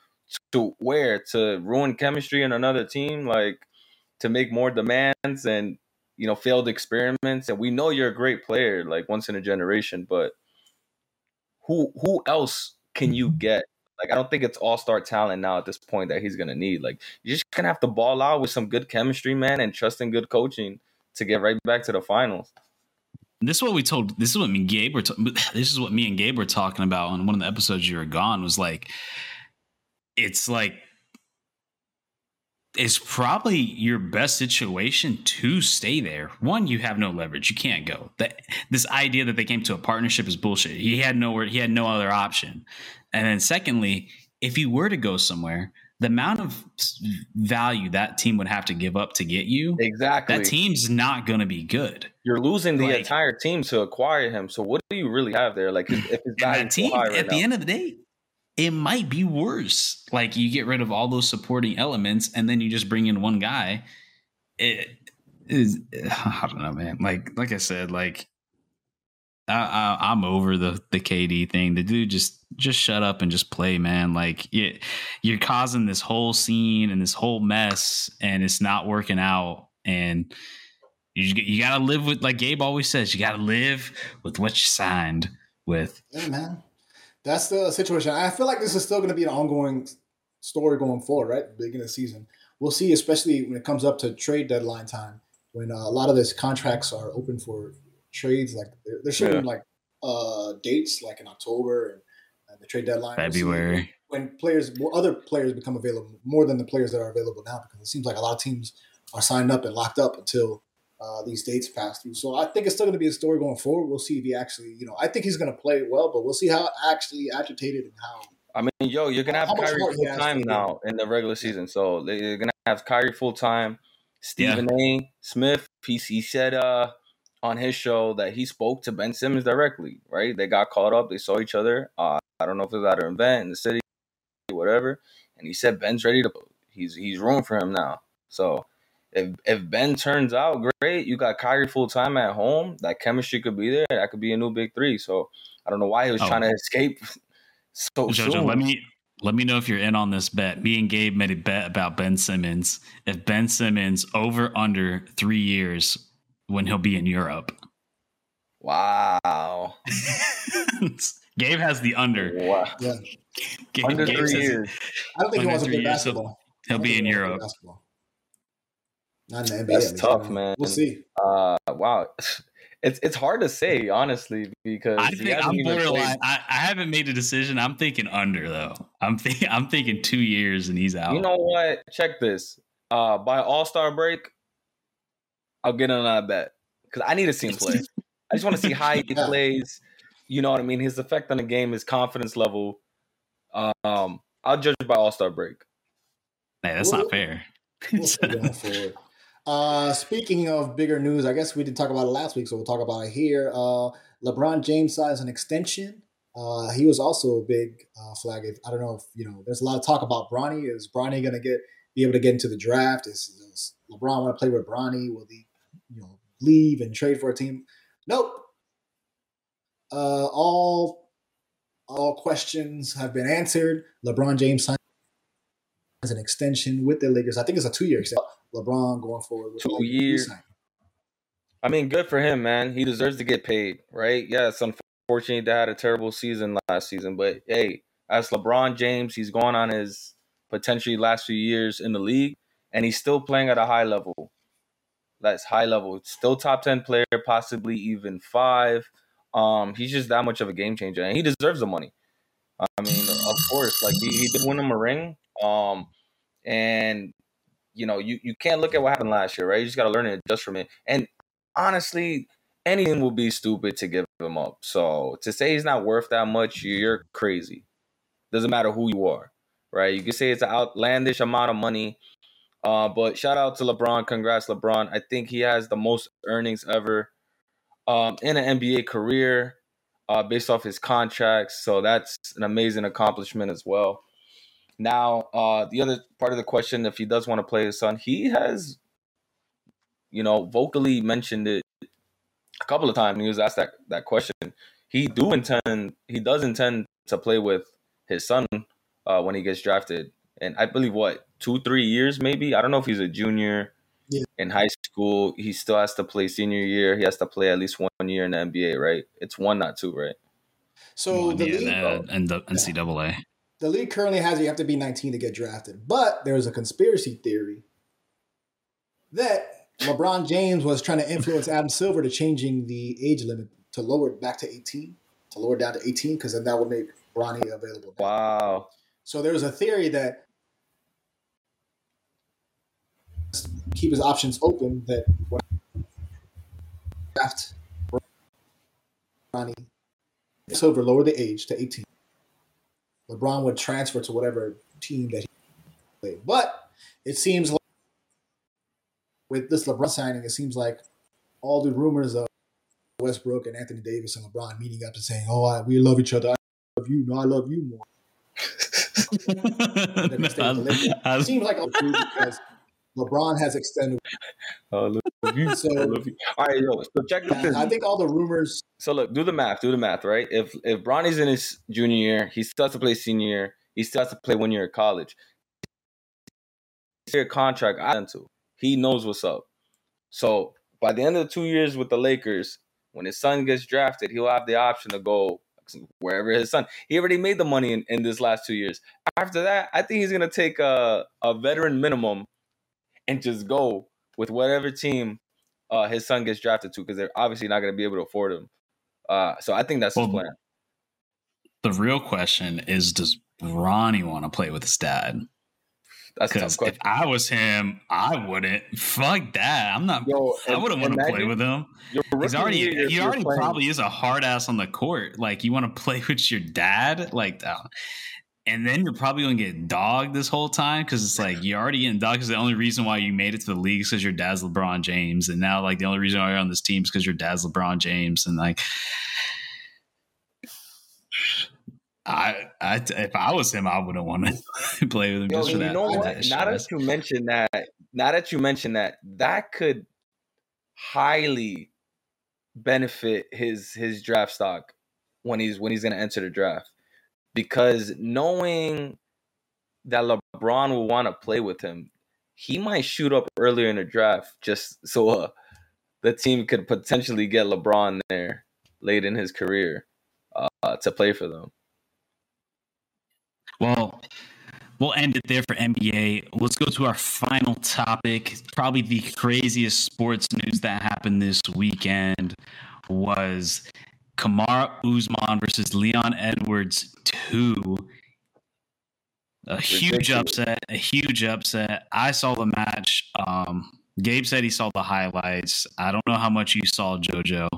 to where to ruin chemistry in another team like to make more demands and you know failed experiments and we know you're a great player like once in a generation but who who else can you get like i don't think it's all-star talent now at this point that he's gonna need like you're just gonna have to ball out with some good chemistry man and trust in good coaching to get right back to the finals this is what we told. This is what me and Gabe were. this is what me and Gabe were talking about on one of the episodes you were gone. Was like, it's like, it's probably your best situation to stay there. One, you have no leverage. You can't go. That this idea that they came to a partnership is bullshit. He had nowhere. He had no other option. And then, secondly, if you were to go somewhere, the amount of value that team would have to give up to get you, exactly that team's not going to be good. you're losing the Like- entire team to acquire him so what do you really have there like if, if his value that team, high right at the end of the day, it might be worse. Like you get rid of all those supporting elements, and then you just bring in one guy. It is. I don't know, man. Like, like I said, like I, I, I'm over the the KD thing. The dude just just shut up and just play, man. Like you, you're causing this whole scene and this whole mess, and it's not working out. And you you got to live with, like Gabe always says, you got to live with what you signed with. Yeah, man. That's the situation. I feel like this is still going to be an ongoing story going forward, right? Beginning of the season. We'll see, especially when it comes up to trade deadline time, when uh, a lot of these contracts are open for trades. Like they're, they're showing Yeah. like uh, dates, like in October and, and the trade deadline. We'll February. when players, more other players become available, more than the players that are available now, because it seems like a lot of teams are signed up and locked up until uh, these dates pass through. So I think it's still going to be a story going forward. We'll see if he actually, you know, I think he's going to play well, but we'll see how actually agitated and how. I mean, yo, you're gonna have Kyrie full time now in the regular season, so you're gonna have Kyrie full time. Stephen yeah. A. Smith, he, he said uh, on his show that he spoke to Ben Simmons directly. Right, they got caught up, they saw each other. Uh, I don't know if it was at an event in the city, whatever, and he said Ben's ready to. He's he's room for him now. So if if Ben turns out great, you got Kyrie full time at home. That chemistry could be there. That could be a new big three. So I don't know why he was oh. trying to escape so Jojo, soon. let me let me know if you're in on this bet. Me and Gabe made a bet about Ben Simmons. If Ben Simmons over under three years when he'll be in Europe. Wow. Gabe has the under. Wow. Yeah. Gabe, under Gabe three years. I don't think he wants to play basketball. He'll, he'll be in Europe. Not in the NBA. That's tough, man. We'll see. Uh, wow. It's it's hard to say honestly because I think I'm borderline. I, I, haven't made a decision. I'm thinking under though. I'm thinking I'm thinking two years and he's out. You know what? Check this. Uh, by All Star break, I'll get on that bet because I need to see him play. I just want to see how he plays. You know what I mean? His effect on the game, his confidence level. Um, I'll judge by All Star break. Hey, that's not fair. Uh, speaking of bigger news, I guess we did talk about it last week, so we'll talk about it here. Uh, LeBron James signs an extension. Uh, he was also a big uh, flag. I don't know if you know. There's a lot of talk about Bronny. Is Bronny going to get be able to get into the draft? Is, LeBron want to play with Bronny? Will he, you know, leave and trade for a team? Nope. Uh, all all questions have been answered. LeBron James signs an extension with the Lakers. I think it's a two year extension. LeBron going forward with two years. I mean, good for him, man. He deserves to get paid, right? Yeah, it's unfortunate that had a terrible season last season, but hey, as LeBron James, he's going on his potentially last few years in the league, and he's still playing at a high level. That's high level. Still top ten player, possibly even five. Um, he's just that much of a game changer, and he deserves the money. I mean, of course, like he, he did win him a ring. Um, and you know, you, you can't look at what happened last year, right? You just got to learn and adjust from it. And honestly, anything will be stupid to give him up. So to say he's not worth that much, you're crazy. Doesn't matter who you are, right? You can say it's an outlandish amount of money. Uh, but shout out to LeBron. Congrats, LeBron. I think he has the most earnings ever um, in an NBA career uh, based off his contracts. So that's an amazing accomplishment as well. Now, uh, the other part of the question, if he does want to play his son, he has, you know, vocally mentioned it a couple of times. He was asked that that question. He do intend, he does intend to play with his son uh, when he gets drafted, and I believe what two, three years maybe. I don't know if he's a junior yeah. in high school. He still has to play senior year. He has to play at least one year in the NBA, right? It's one, not two, right? So the yeah, league, and the NCAA the league currently has you have to be 19 to get drafted. But there's a conspiracy theory that LeBron James was trying to influence Adam Silver to changing the age limit to lower it back to 18, to lower it down to 18, because then that would make Bronny available. Wow. So there's a theory that keep his options open that draft Bronny Silver lower the age to 18 LeBron would transfer to whatever team that he played. But it seems like with this LeBron signing, it seems like all the rumors of Westbrook and Anthony Davis and LeBron meeting up and saying, "Oh, I, we love each other. I love you. No, I love you more." it seems like a because LeBron has extended. Oh, love you. So. All right, yo, so check this. I think all the rumors. So look, do the math. Do the math, right? If if Bronny's in his junior year, he starts to play senior year. He still has to play one year at college. Year contract I into. He knows what's up. So by the end of the two years with the Lakers, when his son gets drafted, he'll have the option to go wherever his son. He already made the money in, in this last two years. After that, I think he's gonna take a, a veteran minimum and just go with whatever team uh, his son gets drafted to because they're obviously not going to be able to afford him. Uh, so I think that's well, his plan. The real question is: Does Bronny want to play with his dad? That's because if I was him, I wouldn't. Fuck that. I'm not. Yo, I wouldn't want to play with him. He's already. He already probably is a hard ass on the court. Like you want to play with your dad, like. Uh, and then you're probably gonna get dogged this whole time because it's like you're already getting dogged because the only reason why you made it to the league is because your dad's LeBron James, and now like the only reason why you're on this team is because your dad's LeBron James, and like I, I, if I was him, I wouldn't want to play with him Yo, just for that. what? that now that you mention that, now that you mention that, that could highly benefit his his draft stock when he's when he's going to enter the draft, because knowing that LeBron will want to play with him, he might shoot up earlier in the draft just so uh, the team could potentially get LeBron there late in his career uh, to play for them. Well, we'll end it there for NBA. Let's go to our final topic. Probably the craziest sports news that happened this weekend was Kamaru Usman versus Leon Edwards 2. A huge upset, a huge upset. I saw the match. Um, Gabe said he saw the highlights. I don't know how much you saw, JoJo,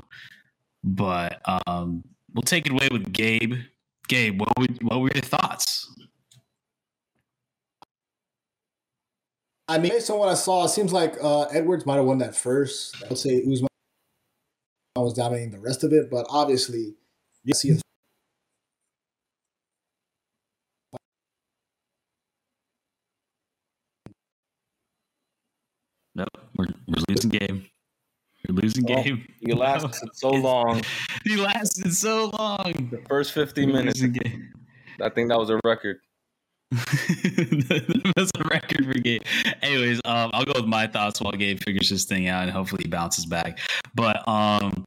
but um, we'll take it away with Gabe. Gabe, what were, what were your thoughts? I mean, based on what I saw, it seems like uh, Edwards might have won that first. I would say Usman was dominating the rest of it, but obviously, you see. Nope, we're, we're losing game. We're losing Oh, game. You lasted so long. he lasted so long. The first 15 We're minutes. I think that was a record. That's a record for game. Anyways, um, I'll go with my thoughts while Gabe figures this thing out and hopefully he bounces back. But um,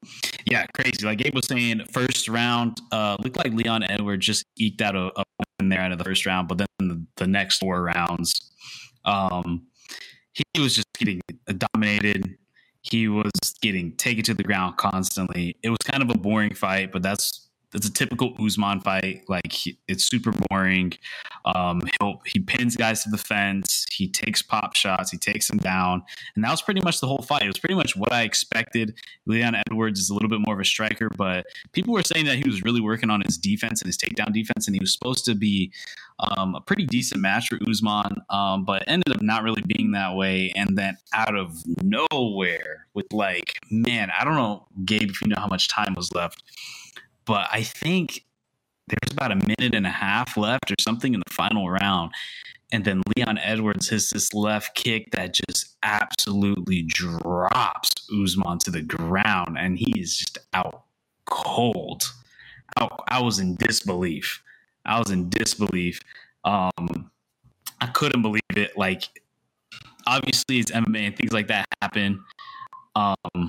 yeah, crazy. Like Gabe was saying, first round uh, looked like Leon Edwards just eked out a, a win there out of the first round, but then the, the next four rounds, um, he was just getting dominated. He was getting taken to the ground constantly. It was kind of a boring fight, but that's it's a typical Usman fight. Like he, it's super boring. Um, he'll he pins guys to the fence. He takes pop shots. He takes them down, and that was pretty much the whole fight. It was pretty much what I expected. Leon Edwards is a little bit more of a striker, but people were saying that he was really working on his defense and his takedown defense, and he was supposed to be um, a pretty decent match for Usman, um, but ended up not really being that way. And then out of nowhere, with like, man, I don't know, Gabe, if you know how much time was left but I think there's about a minute and a half left or something in the final round. And then Leon Edwards has this left kick that just absolutely drops Usman to the ground, and he is just out cold. I, I was in disbelief. I was in disbelief. Um, I couldn't believe it. Like, obviously, it's MMA and things like that happen. Um,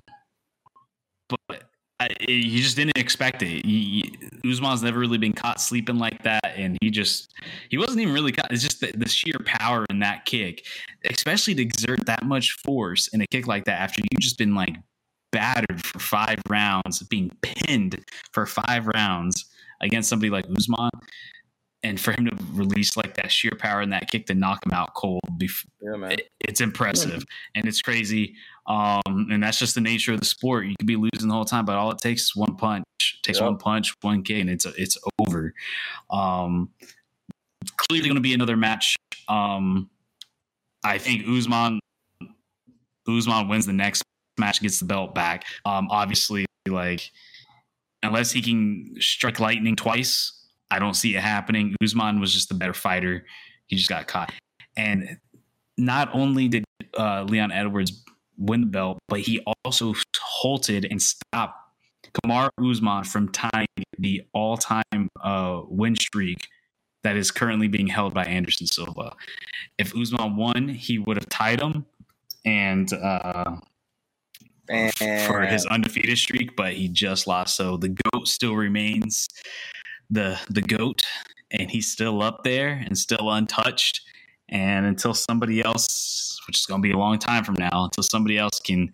but I, he just didn't expect it. He, Usman's never really been caught sleeping like that, and he just he wasn't even really caught. It's just the, the, sheer power in that kick, especially to exert that much force in a kick like that after you've just been like battered for five rounds, being pinned for five rounds against somebody like Usman, and for him to release like that sheer power in that kick to knock him out cold, yeah, it, it's impressive yeah. and it's crazy. Um, and that's just the nature of the sport. You could be losing the whole time, but all it takes is one punch. It takes yep. one punch, one kick, and it's it's over. Um, clearly going to be another match. Um, I think Usman Usman wins the next match, gets the belt back. Um, obviously, like unless he can strike lightning twice, I don't see it happening. Usman was just the better fighter. He just got caught, and not only did uh, Leon Edwards win the belt, but he also halted and stopped Kamaru Usman from tying the all-time uh, win streak that is currently being held by Anderson Silva. If Usman won, he would have tied him and uh, for his undefeated streak, but he just lost. So the goat still remains the the goat, and he's still up there and still untouched. And until somebody else, which is going to be a long time from now, until somebody else can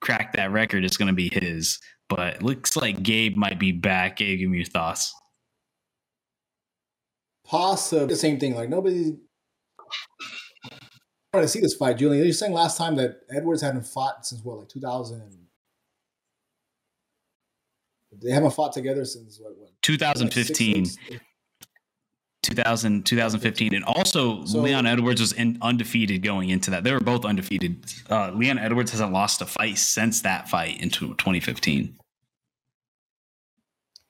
crack that record, it's going to be his. But looks like Gabe might be back. Gabe, give me your thoughts. Possibly the same thing. Like nobody I want to see this fight, Julian. You're saying last time that Edwards hadn't fought since what, like 2000? And... They haven't fought together since what? what 2015. 2000, 2015. And also, so, Leon Edwards was in, undefeated going into that. They were both undefeated. Uh, Leon Edwards hasn't lost a fight since that fight in 2015.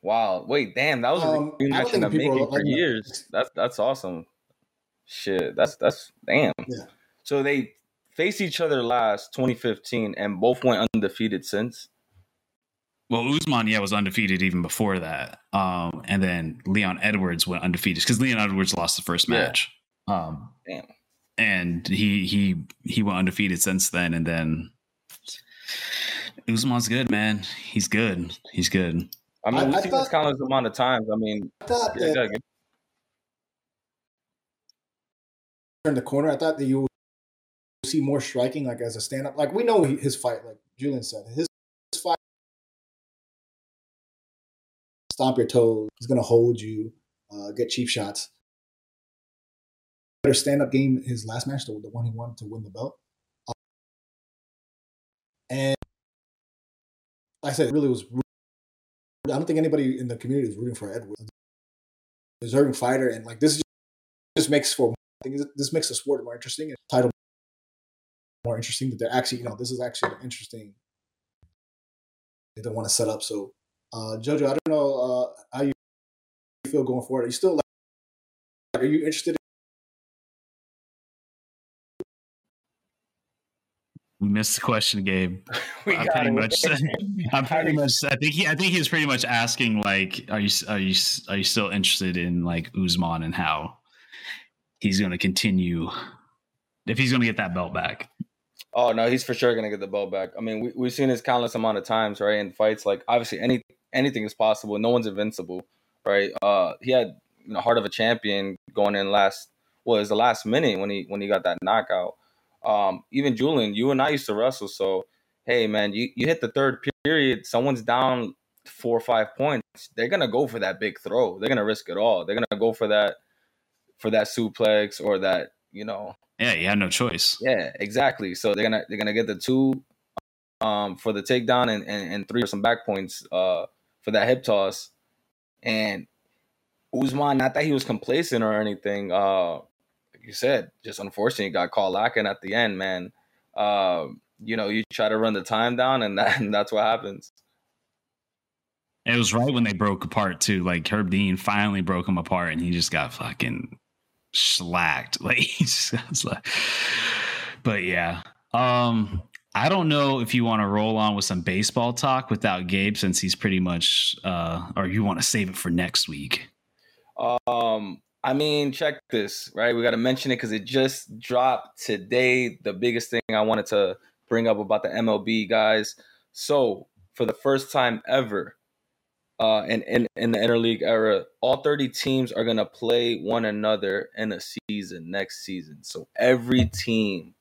Wow. Wait, damn, that was um, a rematch in the making for years. That's that's awesome. Shit, that's that's damn. Yeah. So they faced each other last 2015 and both went undefeated since. Well, Usman, yeah, was undefeated even before that. Um, and then Leon Edwards went undefeated because Leon Edwards lost the first match. Yeah. Um, Damn. And he he he went undefeated since then. And then Usman's good, man. He's good. He's good. I mean, we I see thought, this countless amount of times. I mean, I thought yeah, that turn the corner. I thought that you would see more striking, like as a stand up. Like we know his fight, like Julian said, his stomp your toes. He's going to hold you, uh, get cheap shots. Better stand up game his last match, the, the one he won to win the belt. Uh, and like I said, really was. I don't think anybody in the community is rooting for Edwards. Deserving fighter, and like this just makes for I think this makes the sport more interesting and title more interesting. That they're actually, you know, this is actually interesting. They don't want to set up so uh, Jojo, I don't know uh, how you feel going forward. Are you still like, are you interested? In- We missed the question, Gabe. we I'm pretty it. much. I'm pretty much. I think he. I think he's pretty much asking like, are you are you are you still interested in like Usman and how he's going to continue if he's going to get that belt back? Oh no, he's for sure gonna get the belt back. I mean, we, we've seen this countless amount of times, right? In fights, like obviously any anything is possible. No one's invincible, right? Uh, he had know, heart of a champion going in last. Well, was the last minute when he when he got that knockout. Um, even Julian, you and I used to wrestle, so hey man, you, you hit the third period, someone's down four or five points, they're gonna go for that big throw. They're gonna risk it all. They're gonna go for that for that suplex or that, you know. Yeah, you had no choice. Yeah, exactly. So they're gonna they're gonna get the two um for the takedown and, and, and three for some back points. Uh for that hip toss. And Usman, not that he was complacent or anything. Uh, like you said, just unfortunately got caught lacking at the end, man. Uh, you know, you try to run the time down, and, that, and that's what happens. It was right when they broke apart too. Like Herb Dean finally broke him apart, and he just got fucking slacked. Like he just like, but yeah. Um, I don't know if you want to roll on with some baseball talk without Gabe, since he's pretty much, uh, or you want to save it for next week. Um, I mean, check this, right? We got to mention it because it just dropped today. The biggest thing I wanted to bring up about the MLB guys. So, for the first time ever, uh, in, in, in the interleague era, all 30 teams are going to play one another in a season next season. So, every team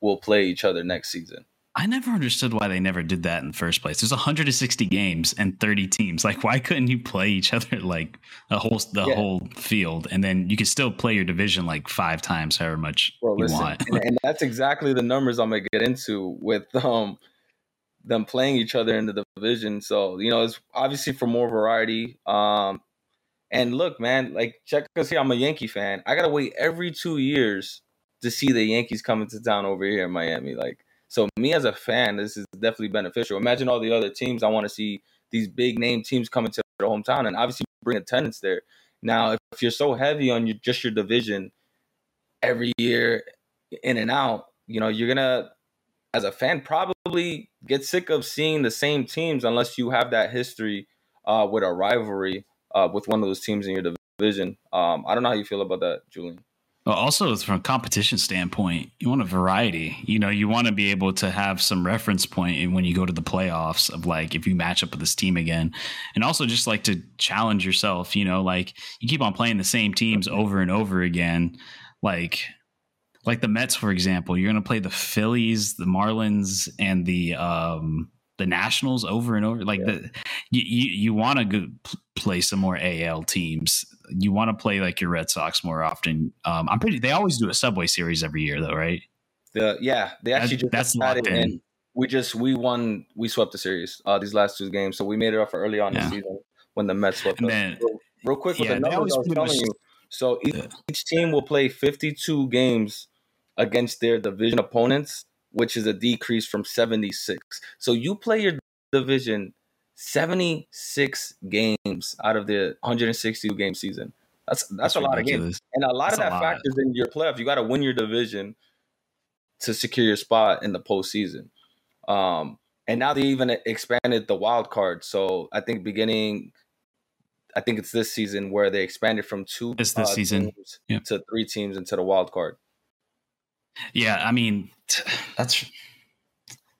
will play each other next season. I never understood why they never did that in the first place. There's 160 games and 30 teams. Like, why couldn't you play each other like a whole the yeah. whole field, and then you could still play your division like five times, however much you listen, want. and, and, that's exactly the numbers I'm gonna get into with um them playing each other in the division. So you know, it's obviously for more variety. Um, and look, man, like check us here. I'm a Yankee fan. I gotta wait every two years to see the Yankees coming to town over here in Miami. Like, so me as a fan, this is definitely beneficial. Imagine all the other teams. I want to see these big name teams coming to their hometown and obviously bring attendance there. Now, if, if you're so heavy on your just your division every year in and out, you know, you're gonna as a fan probably get sick of seeing the same teams unless you have that history uh, with a rivalry uh, with one of those teams in your division. Um, I don't know how you feel about that, Julian. Also from a competition standpoint, you want a variety. You know, you want to be able to have some reference point when you go to the playoffs of like if you match up with this team again, and also just like to challenge yourself. You know, like you keep on playing the same teams over and over again, like like the Mets, for example. You're going to play the Phillies, the Marlins, and the um the Nationals over and over. Like yeah. the you you, you want to play some more AL teams. You want to play like your Red Sox more often. Um, I'm pretty. They always do a Subway Series every year, though, right? The yeah, they actually that, just that's locked in. And we just we won. We swept the series uh, these last two games, so we made it up for early on yeah. the season when the Mets swept. And then, real, real, quick with yeah, the numbers, I was telling much, you. So each, each team will play 52 games against their division opponents which is a decrease from 76. So you play your division 76 games out of the 162 game season. That's that's, that's a lot of games. And a lot that's of that factors in your playoff. You got to win your division to secure your spot in the postseason. Um, and now they even expanded the wild card. So I think beginning, I think it's this season where they expanded from two it's this uh, season yep. to three teams into the wild card. Yeah, I mean, that's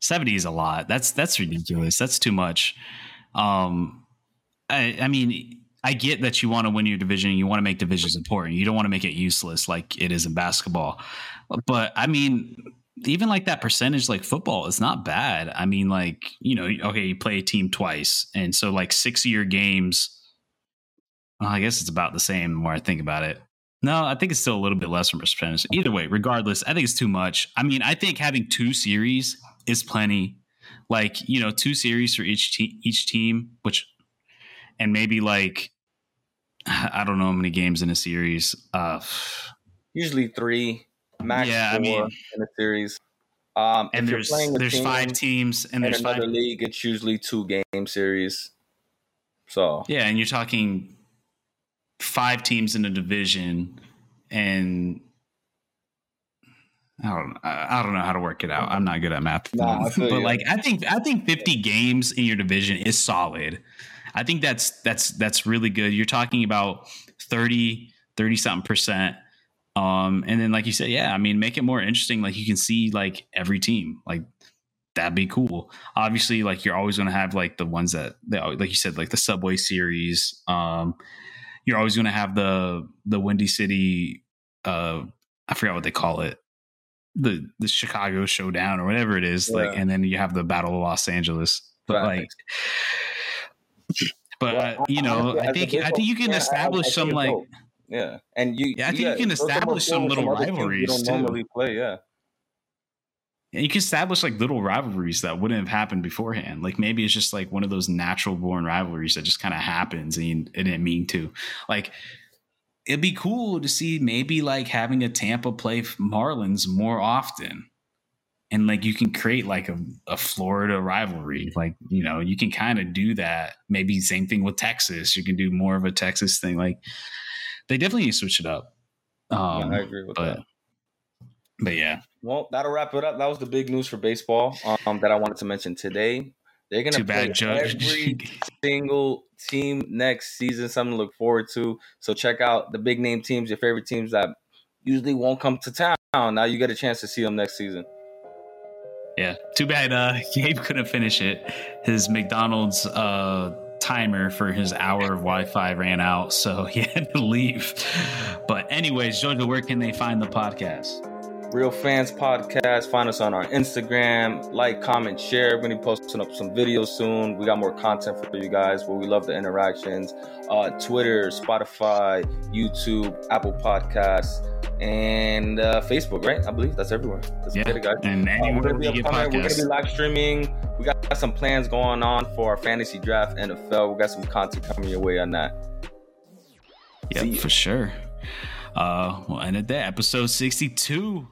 70 is a lot. That's that's ridiculous. That's too much. Um I I mean, I get that you want to win your division you want to make divisions important. You don't want to make it useless like it is in basketball. But I mean, even like that percentage like football is not bad. I mean, like, you know, okay, you play a team twice. And so like six year games, well, I guess it's about the same the more I think about it. No, I think it's still a little bit less from percentage. Either way, regardless, I think it's too much. I mean, I think having two series is plenty. Like you know, two series for each te- each team, which and maybe like I don't know how many games in a series. Uh, Usually three, max. Yeah, I mean, in a series. Um, and there's there's team five teams, and there's another five league. It's usually two game series. So yeah, and you're talking five teams in a division, and I don't I don't know how to work it out. I'm not good at math, nah, but you. like I think I think 50 games in your division is solid. I think that's that's that's really good. You're talking about 30 30 something percent. Um, and then like you said, yeah, I mean, make it more interesting. Like you can see like every team. Like that'd be cool. Obviously, like you're always going to have like the ones that, they, like you said, like the Subway Series. Um, you're always going to have the the Windy City. Uh, I forgot what they call it. The the Chicago Showdown or whatever it is. Yeah. Like, and then you have the Battle of Los Angeles. But right. like, but well, uh, you know, I, I think I think you can establish I, I some like. Yeah, and you. Yeah, I think yeah, you can establish some little rivalries too. Normally play, yeah. And you can establish like little rivalries that wouldn't have happened beforehand. Like maybe it's just like one of those natural born rivalries that just kind of happens and you didn't mean to. Like it'd be cool to see maybe like having a Tampa play Marlins more often. And like you can create like a, a Florida rivalry. Like, you know, you can kind of do that. Maybe same thing with Texas. You can do more of a Texas thing. Like they definitely need to switch it up. Um, yeah, I agree with but, that. But yeah. Well, that'll wrap it up. That was the big news for baseball um, that I wanted to mention today. They're gonna Too play every single team next season. Something to look forward to. So check out the big name teams, your favorite teams that usually won't come to town. Now you get a chance to see them next season. Yeah. Too bad uh, Gabe couldn't finish it. His McDonald's uh, timer for his hour of Wi-Fi ran out, so he had to leave. But anyways, Jojo, where can they find the podcast? Real Fans Podcast. Find us on our Instagram. Like, comment, share. We're going to be posting up some videos soon. We got more content for you guys where we love the interactions. Uh, Twitter, Spotify, YouTube, Apple Podcasts, and uh, Facebook, right? I believe that's everywhere. That's yeah. it, guys. And anywhere uh, we're going to be live streaming. We got some plans going on for our fantasy draft NFL. We got some content coming your way on that. Yeah, for sure. Uh, we'll end it there. Episode 62